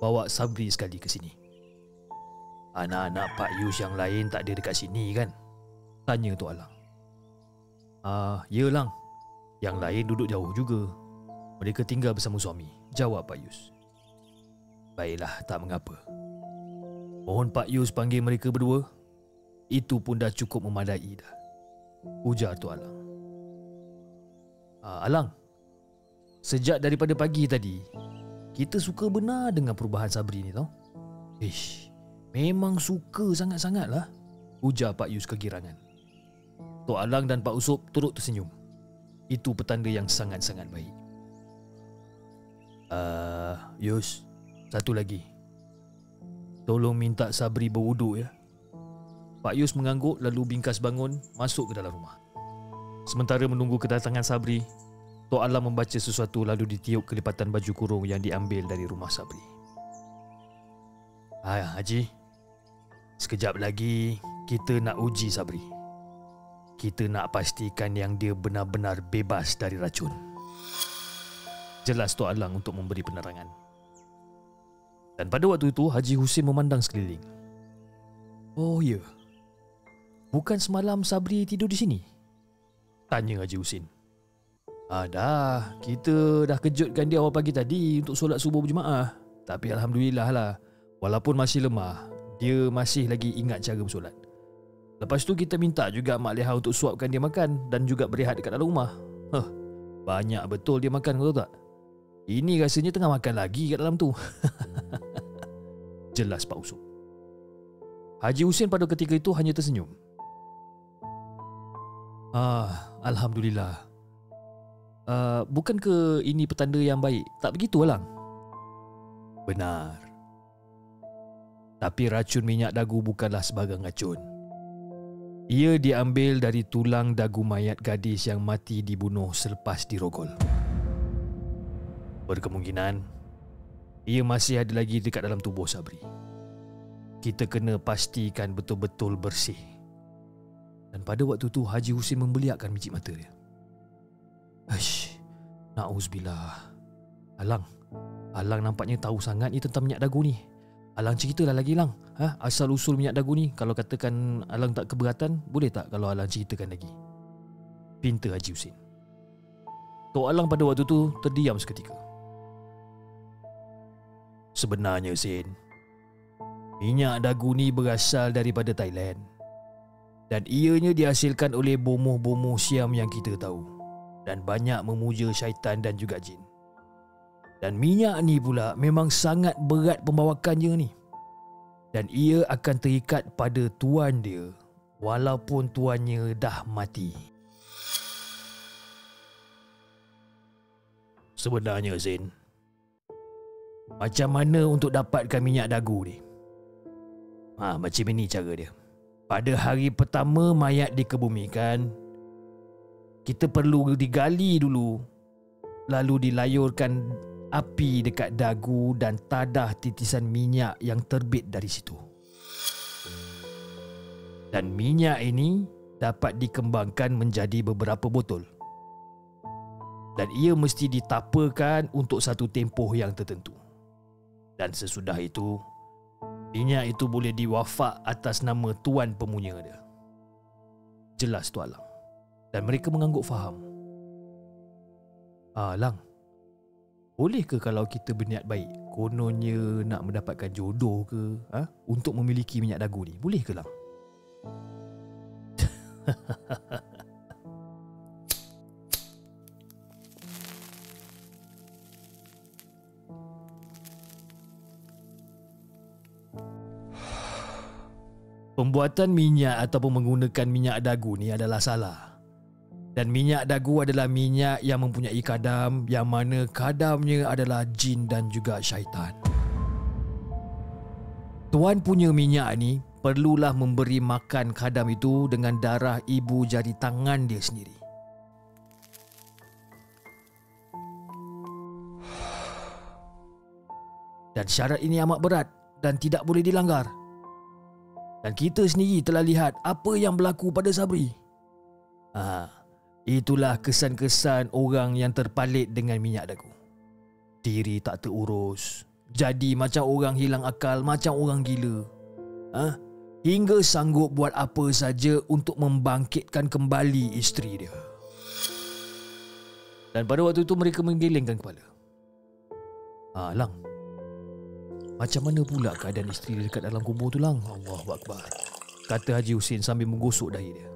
Bawa Sabri sekali ke sini. Anak-anak Pak Yus yang lain tak ada dekat sini kan? Tanya Tok Alang. Ah, ya lang. Yang lain duduk jauh juga. Mereka tinggal bersama suami. Jawab Pak Yus. Baiklah, tak mengapa. Mohon Pak Yus panggil mereka berdua. Itu pun dah cukup memadai dah. Ujar tu Alang. Ah, Alang, sejak daripada pagi tadi, kita suka benar dengan perubahan Sabri ni tau. Ish, memang suka sangat-sangat lah. Ujar Pak Yus kegirangan. Tok Alang dan Pak Usop turut tersenyum. Itu petanda yang sangat-sangat baik. Uh, Yus, satu lagi. Tolong minta Sabri berwuduk ya. Pak Yus mengangguk lalu bingkas bangun masuk ke dalam rumah. Sementara menunggu kedatangan Sabri, Tok Alang membaca sesuatu lalu ditiup kelipatan baju kurung yang diambil dari rumah Sabri. Ah, Haji. Sekejap lagi kita nak uji Sabri kita nak pastikan yang dia benar-benar bebas dari racun. Jelas Tok Alang untuk memberi penerangan. Dan pada waktu itu Haji Husin memandang sekeliling. Oh ya. Bukan semalam Sabri tidur di sini? Tanya Haji Husin. Ah dah, kita dah kejutkan dia awal pagi tadi untuk solat subuh berjemaah. Tapi alhamdulillah lah, walaupun masih lemah, dia masih lagi ingat cara bersolat. Lepas tu kita minta juga Mak Leha untuk suapkan dia makan dan juga berehat dekat dalam rumah. Huh, banyak betul dia makan kau tahu tak? Ini rasanya tengah makan lagi kat dalam tu. Jelas Pak Usuk. Haji Husin pada ketika itu hanya tersenyum. Ah, Alhamdulillah. Uh, bukan ke ini petanda yang baik? Tak begitu, Alang? Benar. Tapi racun minyak dagu bukanlah sebagai racun. Ia diambil dari tulang dagu mayat gadis yang mati dibunuh selepas dirogol. Berkemungkinan, ia masih ada lagi dekat dalam tubuh Sabri. Kita kena pastikan betul-betul bersih. Dan pada waktu tu Haji Husin membeliakkan biji mata dia. Ash, na'uzbillah. Alang, Alang nampaknya tahu sangat ni tentang minyak dagu ni. Alang ceritalah lagi Lang ha? Asal usul minyak dagu ni Kalau katakan Alang tak keberatan Boleh tak kalau Alang ceritakan lagi Pinta Haji Husin Tok Alang pada waktu tu Terdiam seketika Sebenarnya Sin Minyak dagu ni berasal daripada Thailand Dan ianya dihasilkan oleh bomoh-bomoh siam yang kita tahu Dan banyak memuja syaitan dan juga jin dan minyak ni pula memang sangat berat pembawakannya ni. Dan ia akan terikat pada tuan dia walaupun tuannya dah mati. Sebenarnya Zain, macam mana untuk dapatkan minyak dagu ni? Ha, macam ini cara dia. Pada hari pertama mayat dikebumikan, kita perlu digali dulu lalu dilayurkan api dekat dagu dan tadah titisan minyak yang terbit dari situ. Dan minyak ini dapat dikembangkan menjadi beberapa botol. Dan ia mesti ditapakan untuk satu tempoh yang tertentu. Dan sesudah itu, minyak itu boleh diwafak atas nama tuan pemunya dia. Jelas tu Alang. Dan mereka mengangguk faham. Ah, Alang, boleh ke kalau kita berniat baik Kononnya nak mendapatkan jodoh ke ha? Untuk memiliki minyak dagu ni Boleh ke lang? Pembuatan minyak ataupun menggunakan minyak dagu ni adalah salah. Dan minyak dagu adalah minyak yang mempunyai kadam yang mana kadamnya adalah jin dan juga syaitan. Tuan punya minyak ni perlulah memberi makan kadam itu dengan darah ibu jari tangan dia sendiri. Dan syarat ini amat berat dan tidak boleh dilanggar. Dan kita sendiri telah lihat apa yang berlaku pada Sabri. Ha, itulah kesan-kesan orang yang terpalit dengan minyak dagu. Diri tak terurus. Jadi macam orang hilang akal, macam orang gila. Ha? Hingga sanggup buat apa saja untuk membangkitkan kembali isteri dia. Dan pada waktu itu mereka menggelengkan kepala. Ha, Lang, macam mana pula keadaan isteri dia dekat dalam kubur tu lang? Allah Akbar. Kata Haji Husin sambil menggosok dahi dia.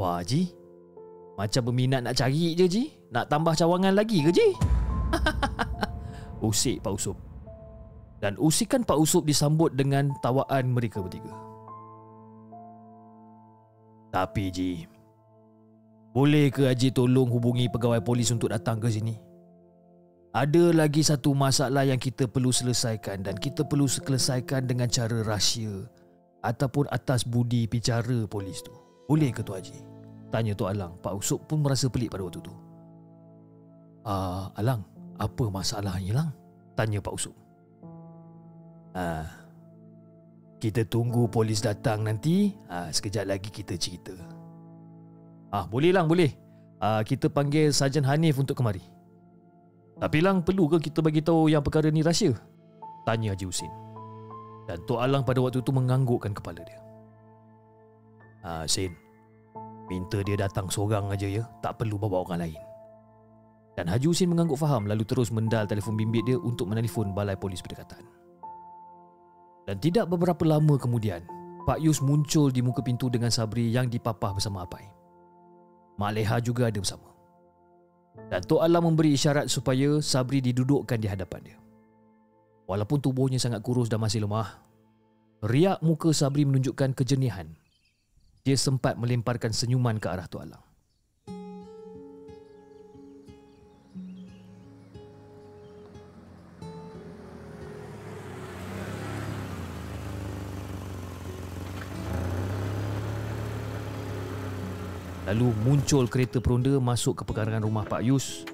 Wah Haji, macam berminat nak cari je Ji. Nak tambah cawangan lagi ke Ji? Usik Pak Usup. Dan usikan Pak Usup disambut dengan tawaan mereka bertiga. Tapi Ji, boleh ke Haji tolong hubungi pegawai polis untuk datang ke sini? Ada lagi satu masalah yang kita perlu selesaikan dan kita perlu selesaikan dengan cara rahsia ataupun atas budi bicara polis tu. Boleh ke tu Haji? Tanya tu Alang. Pak Usuk pun merasa pelik pada waktu tu. Ah, uh, Alang, apa masalahnya Alang? Tanya Pak Usuk. Ah, kita tunggu polis datang nanti. Ah, sekejap lagi kita cerita. Ah, boleh Lang, boleh. Ah, kita panggil Sarjan Hanif untuk kemari. Tapi lang perlu ke kita bagi tahu yang perkara ni rahsia? Tanya Haji Husin. Dan Tok Alang pada waktu itu menganggukkan kepala dia. Ah, Sin. Minta dia datang seorang aja ya, tak perlu bawa orang lain. Dan Haji Husin mengangguk faham lalu terus mendal telefon bimbit dia untuk menelpon balai polis berdekatan. Dan tidak beberapa lama kemudian, Pak Yus muncul di muka pintu dengan Sabri yang dipapah bersama Apai. Mak Leha juga ada bersama. Dan Tok Alam memberi isyarat supaya Sabri didudukkan di hadapan dia. Walaupun tubuhnya sangat kurus dan masih lemah, riak muka Sabri menunjukkan kejernihan. Dia sempat melemparkan senyuman ke arah Tok Alam. Lalu muncul kereta peronda masuk ke pekarangan rumah Pak Yus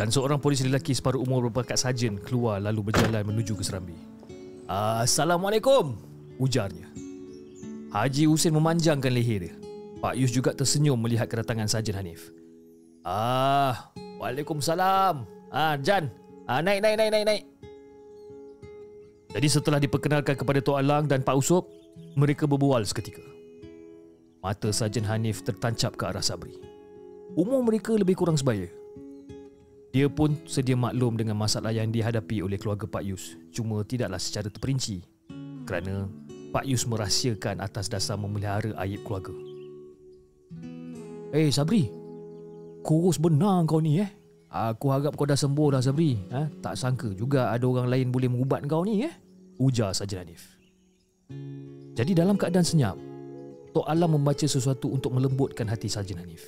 dan seorang polis lelaki separuh umur berbakat sarjan keluar lalu berjalan menuju ke Serambi. Assalamualaikum, ujarnya. Haji Husin memanjangkan leher dia. Pak Yus juga tersenyum melihat kedatangan Sarjan Hanif. Ah, Waalaikumsalam. Ah, Jan. Ah, naik, naik, naik, naik, naik. Jadi setelah diperkenalkan kepada Tok Alang dan Pak Usop, mereka berbual seketika. Mata Sarjan Hanif tertancap ke arah Sabri. Umur mereka lebih kurang sebaya. Dia pun sedia maklum dengan masalah yang dihadapi oleh keluarga Pak Yus, cuma tidaklah secara terperinci kerana Pak Yus merahsiakan atas dasar memelihara aib keluarga. Eh hey, Sabri, kurus benar kau ni eh. Aku harap kau dah sembuh dah Sabri. Ha? Tak sangka juga ada orang lain boleh mengubat kau ni eh. Ujar Sarjan Hanif. Jadi dalam keadaan senyap, Tok Alam membaca sesuatu untuk melembutkan hati Sarjan Hanif.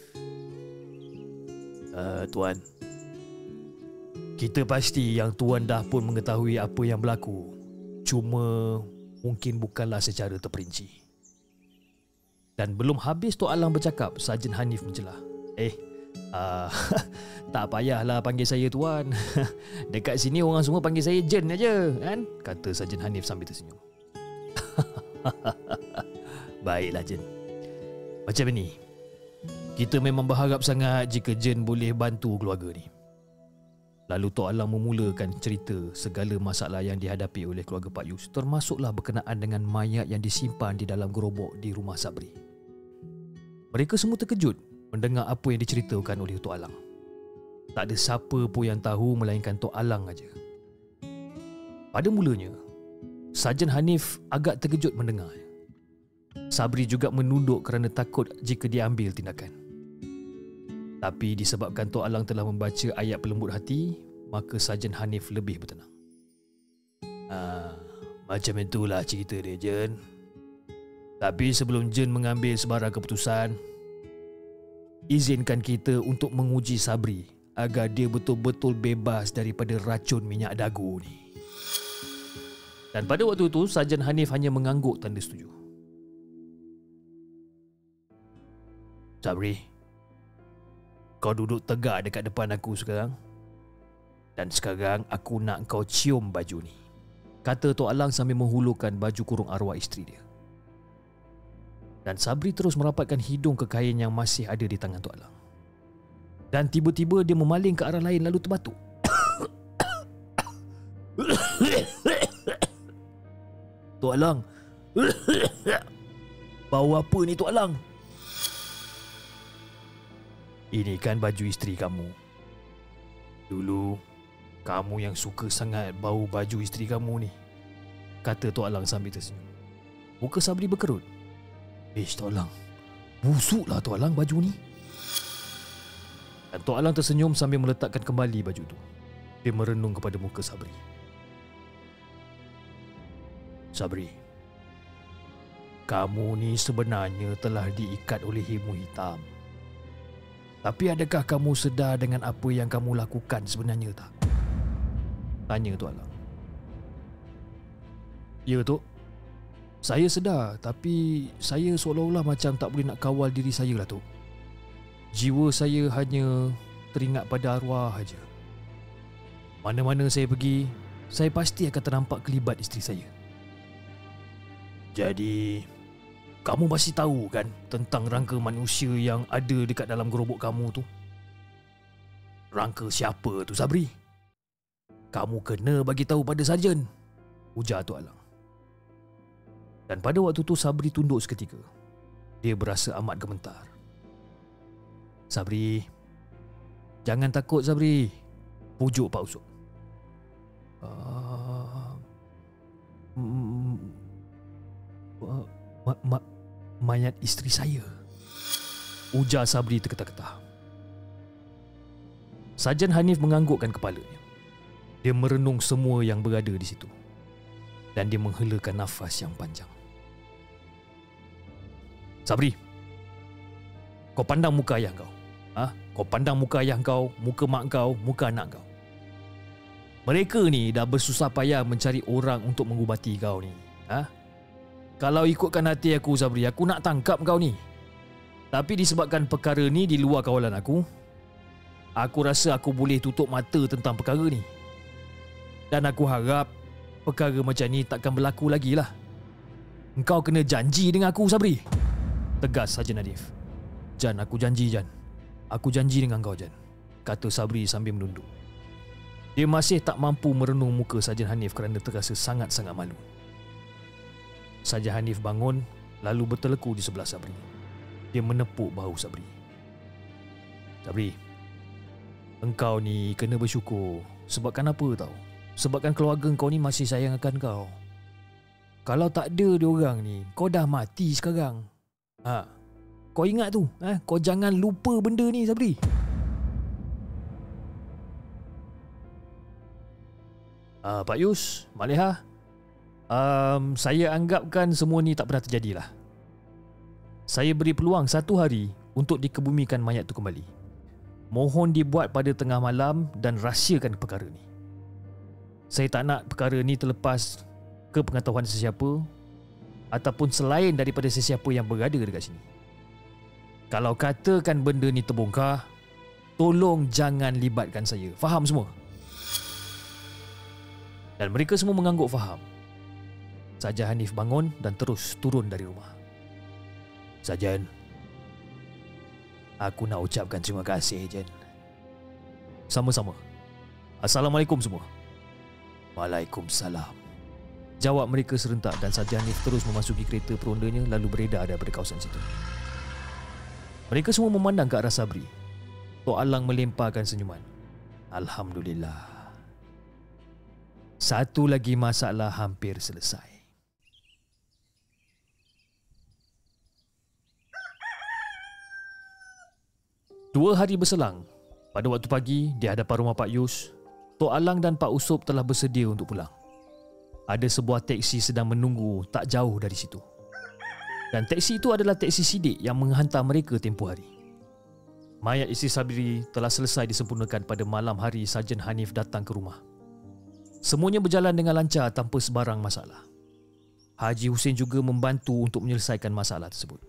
Uh, tuan, kita pasti yang tuan dah pun mengetahui apa yang berlaku. Cuma mungkin bukanlah secara terperinci. Dan belum habis Tok Alam bercakap, Sarjan Hanif mencelah. Eh, uh, tak payahlah panggil saya tuan. Dekat sini orang semua panggil saya Jen aja, kan? Kata Sarjan Hanif sambil tersenyum. Baiklah Jen Macam ni Kita memang berharap sangat Jika Jen boleh bantu keluarga ni Lalu Tok Alang memulakan cerita segala masalah yang dihadapi oleh keluarga Pak Yus termasuklah berkenaan dengan mayat yang disimpan di dalam gerobok di rumah Sabri. Mereka semua terkejut mendengar apa yang diceritakan oleh Tok Alang. Tak ada siapa pun yang tahu melainkan Tok Alang aja. Pada mulanya, Sarjan Hanif agak terkejut mendengar. Sabri juga menunduk kerana takut jika diambil tindakan. Tapi disebabkan Tok Alang telah membaca ayat pelembut hati, maka Sarjan Hanif lebih bertenang. Ah, macam itulah cerita dia, Jen. Tapi sebelum Jen mengambil sebarang keputusan, izinkan kita untuk menguji Sabri agar dia betul-betul bebas daripada racun minyak dagu ni. Dan pada waktu itu, Sajan Hanif hanya mengangguk tanda setuju. Sabri, kau duduk tegak dekat depan aku sekarang. Dan sekarang aku nak kau cium baju ni. Kata Tok Alang sambil menghulurkan baju kurung arwah isteri dia. Dan Sabri terus merapatkan hidung ke kain yang masih ada di tangan Tok Alang. Dan tiba-tiba dia memaling ke arah lain lalu terbatuk. Tok Alang. Bau apa ni Tok Alang? Ini kan baju isteri kamu. Dulu, kamu yang suka sangat bau baju isteri kamu ni. Kata Tok Alang sambil tersenyum. Muka Sabri berkerut. Ish, Tok Alang. Busuklah Tok Alang baju ni. Dan Tok Alang tersenyum sambil meletakkan kembali baju tu. Dia merenung kepada muka Sabri. Sabri, kamu ni sebenarnya telah diikat oleh himu hitam. Tapi adakah kamu sedar dengan apa yang kamu lakukan sebenarnya tak? Tanya Tok Alang. Ya Tok. Saya sedar tapi saya seolah-olah macam tak boleh nak kawal diri saya lah Tok. Jiwa saya hanya teringat pada arwah saja. Mana-mana saya pergi, saya pasti akan ternampak kelibat isteri saya. Jadi, kamu pasti tahu kan tentang rangka manusia yang ada dekat dalam gerobok kamu tu? Rangka siapa tu Sabri? Kamu kena bagi tahu pada sarjan. Ujar tu Alang. Dan pada waktu tu Sabri tunduk seketika. Dia berasa amat gemetar. Sabri, jangan takut Sabri. Pujuk Pak Usuk. Uh, mm, uh, ma, ma, mayat isteri saya. Ujar Sabri terketah-ketah. Sajan Hanif menganggukkan kepalanya. Dia merenung semua yang berada di situ. Dan dia menghelakan nafas yang panjang. Sabri, kau pandang muka ayah kau. Ha? Kau pandang muka ayah kau, muka mak kau, muka anak kau. Mereka ni dah bersusah payah mencari orang untuk mengubati kau ni. Ha? Kalau ikutkan hati aku Sabri, aku nak tangkap kau ni. Tapi disebabkan perkara ni di luar kawalan aku, aku rasa aku boleh tutup mata tentang perkara ni. Dan aku harap perkara macam ni takkan berlaku lagi lah. Engkau kena janji dengan aku Sabri. Tegas saja Nadif. Jan, aku janji Jan. Aku janji dengan kau Jan. Kata Sabri sambil menunduk. Dia masih tak mampu merenung muka Sajan Hanif kerana terasa sangat-sangat malu. Saja Hanif bangun lalu berteleku di sebelah Sabri. Dia menepuk bahu Sabri. Sabri, engkau ni kena bersyukur. Sebabkan apa tahu? Sebabkan keluarga kau ni masih sayang akan kau. Kalau tak ada dia orang ni, kau dah mati sekarang. Ha. Kau ingat tu, eh? Kau jangan lupa benda ni, Sabri. Ah, Pak Yus, Maleha, um, saya anggapkan semua ni tak pernah terjadi lah. Saya beri peluang satu hari untuk dikebumikan mayat tu kembali. Mohon dibuat pada tengah malam dan rahsiakan perkara ni. Saya tak nak perkara ni terlepas ke pengetahuan sesiapa ataupun selain daripada sesiapa yang berada dekat sini. Kalau katakan benda ni terbongkar, tolong jangan libatkan saya. Faham semua? Dan mereka semua mengangguk faham. Saja Hanif bangun dan terus turun dari rumah. Sajan, aku nak ucapkan terima kasih, Jen. Sama-sama. Assalamualaikum semua. Waalaikumsalam. Jawab mereka serentak dan Saja Hanif terus memasuki kereta perondanya lalu beredar daripada kawasan situ. Mereka semua memandang ke arah Sabri. Tok Alang melemparkan senyuman. Alhamdulillah. Satu lagi masalah hampir selesai. Dua hari berselang, pada waktu pagi di hadapan rumah Pak Yus, Tok Alang dan Pak Usop telah bersedia untuk pulang. Ada sebuah teksi sedang menunggu tak jauh dari situ. Dan teksi itu adalah teksi sidik yang menghantar mereka tempoh hari. Mayat isteri Sabri telah selesai disempurnakan pada malam hari Sarjan Hanif datang ke rumah. Semuanya berjalan dengan lancar tanpa sebarang masalah. Haji Hussein juga membantu untuk menyelesaikan masalah tersebut.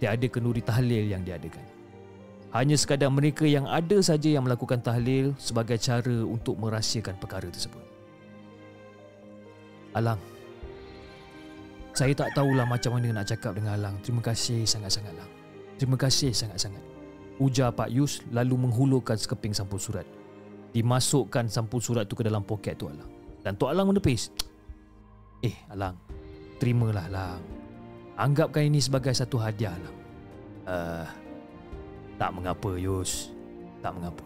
Tiada kenduri tahlil yang diadakan. Hanya sekadar mereka yang ada saja yang melakukan tahlil sebagai cara untuk merahsiakan perkara tersebut. Alang, saya tak tahulah macam mana nak cakap dengan Alang. Terima kasih sangat-sangat, Alang. Terima kasih sangat-sangat. Ujar Pak Yus lalu menghulurkan sekeping sampul surat. Dimasukkan sampul surat tu ke dalam poket tu Alang. Dan Tok Alang menepis. Eh, Alang. Terimalah, Alang. Anggapkan ini sebagai satu hadiah, Alang. Uh, tak mengapa, Yus. Tak mengapa.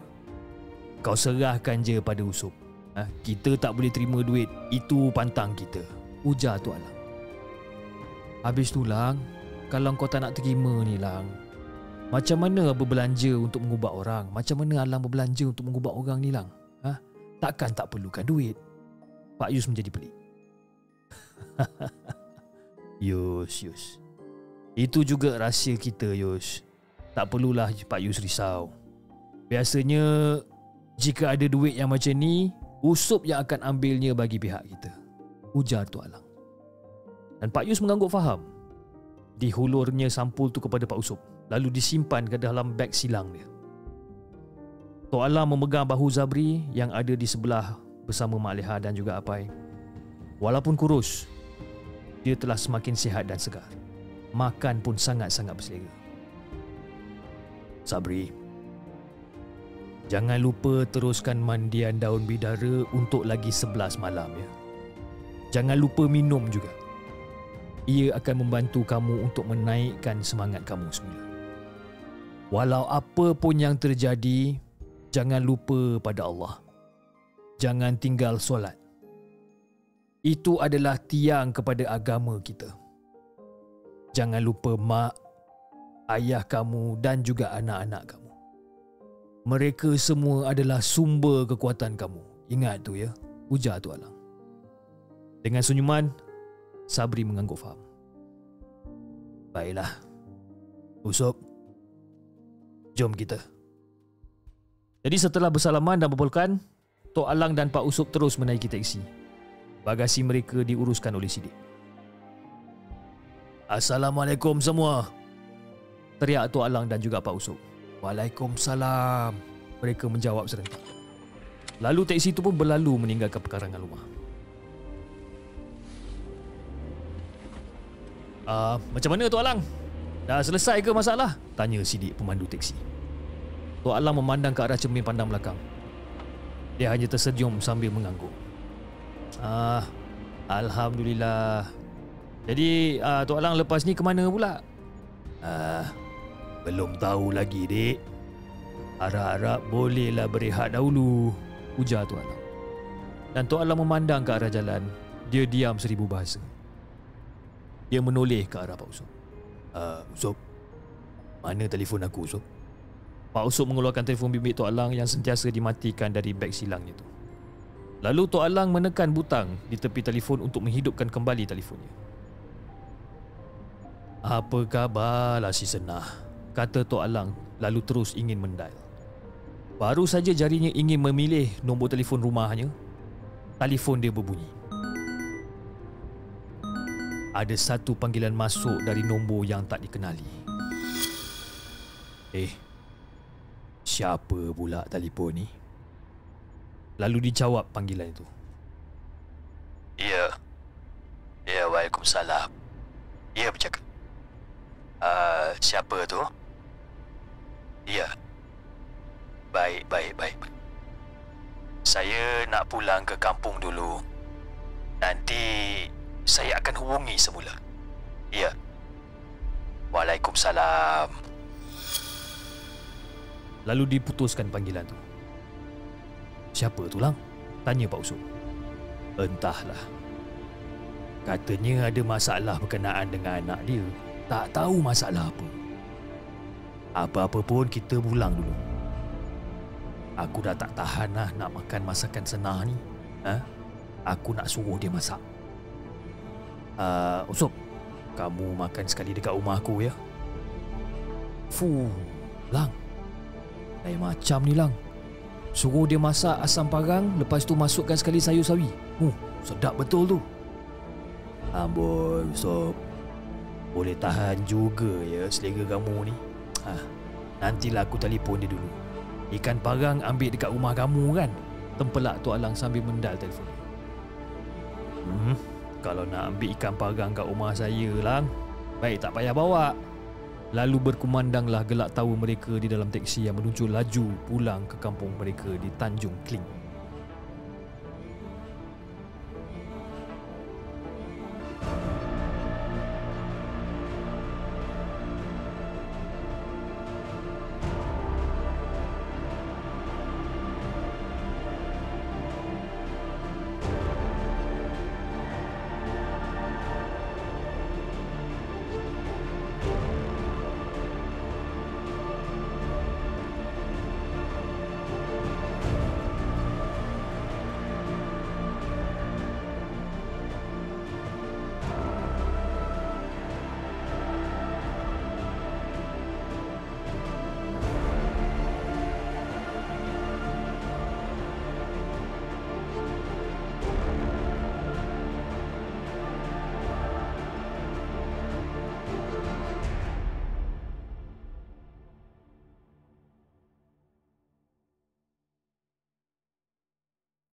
Kau serahkan je pada Usup. Ha? Kita tak boleh terima duit. Itu pantang kita. Ujar Tok Alang. Habis tu Lang Kalau kau tak nak terima ni Lang Macam mana berbelanja untuk mengubah orang Macam mana Alang berbelanja untuk mengubah orang ni Lang ha? Takkan tak perlukan duit Pak Yus menjadi pelik Yus, Yus Itu juga rahsia kita Yus Tak perlulah Pak Yus risau Biasanya Jika ada duit yang macam ni Usup yang akan ambilnya bagi pihak kita Ujar tu Alang dan Pak Yus mengangguk faham. Dihulurnya sampul tu kepada Pak Usup lalu disimpan ke dalam beg silang dia. Tok Alam memegang bahu Zabri yang ada di sebelah bersama Mak Leha dan juga Apai. Walaupun kurus, dia telah semakin sihat dan segar. Makan pun sangat-sangat berselera. Sabri, jangan lupa teruskan mandian daun bidara untuk lagi sebelas malam ya. Jangan lupa minum juga ia akan membantu kamu untuk menaikkan semangat kamu semula. Walau apa pun yang terjadi, jangan lupa pada Allah. Jangan tinggal solat. Itu adalah tiang kepada agama kita. Jangan lupa mak, ayah kamu dan juga anak-anak kamu. Mereka semua adalah sumber kekuatan kamu. Ingat tu ya, ujar tu Alang. Dengan senyuman, Sabri mengangguk faham. Baiklah. Usop. Jom kita. Jadi setelah bersalaman dan berpelukan, Tok Alang dan Pak Usop terus menaiki teksi. Bagasi mereka diuruskan oleh Sidik. Assalamualaikum semua. Teriak Tok Alang dan juga Pak Usop. Waalaikumsalam. Mereka menjawab serentak. Lalu teksi itu pun berlalu meninggalkan pekarangan rumah. Uh, macam mana Tok Alang? Dah selesai ke masalah? Tanya sidik pemandu teksi. Tok Alang memandang ke arah cermin pandang belakang. Dia hanya tersenyum sambil mengangguk. Ah, Alhamdulillah. Jadi, uh, Tok Alang lepas ni ke mana pula? Ah, belum tahu lagi, dek. Harap-harap bolehlah berehat dahulu. Ujar Tok Alang. Dan Tok Alang memandang ke arah jalan. Dia diam seribu bahasa. Dia menoleh ke arah Pak Usop. Uh, Usop, mana telefon aku Usop? Pak Usop mengeluarkan telefon bimbit Tok Alang yang sentiasa dimatikan dari beg silangnya itu. Lalu Tok Alang menekan butang di tepi telefon untuk menghidupkan kembali telefonnya. Apa khabar lah si Senah? Kata Tok Alang lalu terus ingin mendial. Baru saja jarinya ingin memilih nombor telefon rumahnya, telefon dia berbunyi ada satu panggilan masuk dari nombor yang tak dikenali. Eh, siapa pula telefon ni? Lalu dijawab panggilan itu. Ya. Ya, Waalaikumsalam. Ya, bercakap. Uh, siapa tu? Ya. Baik, baik, baik. Saya nak pulang ke kampung dulu. Nanti saya akan hubungi semula. Ya. Waalaikumsalam. Lalu diputuskan panggilan tu. Siapa tu lang? Tanya Pak Usop. Entahlah. Katanya ada masalah berkenaan dengan anak dia. Tak tahu masalah apa. Apa-apa pun kita pulang dulu. Aku dah tak tahan lah nak makan masakan senah ni. Ha? Aku nak suruh dia masak uh, Usop Kamu makan sekali dekat rumah aku ya. Fuh, Lang. Lain macam ni Lang. Suruh dia masak asam parang lepas tu masukkan sekali sayur sawi. Uh, sedap betul tu. Amboi, sob. Boleh tahan juga ya selera kamu ni. Ha, nantilah aku telefon dia dulu. Ikan parang ambil dekat rumah kamu kan? Tempelak Tok Alang sambil mendal telefon. Hmm, kalau nak ambil ikan parang kat rumah saya lang, baik tak payah bawa. Lalu berkumandanglah gelak tawa mereka di dalam teksi yang menuju laju pulang ke kampung mereka di Tanjung Kling.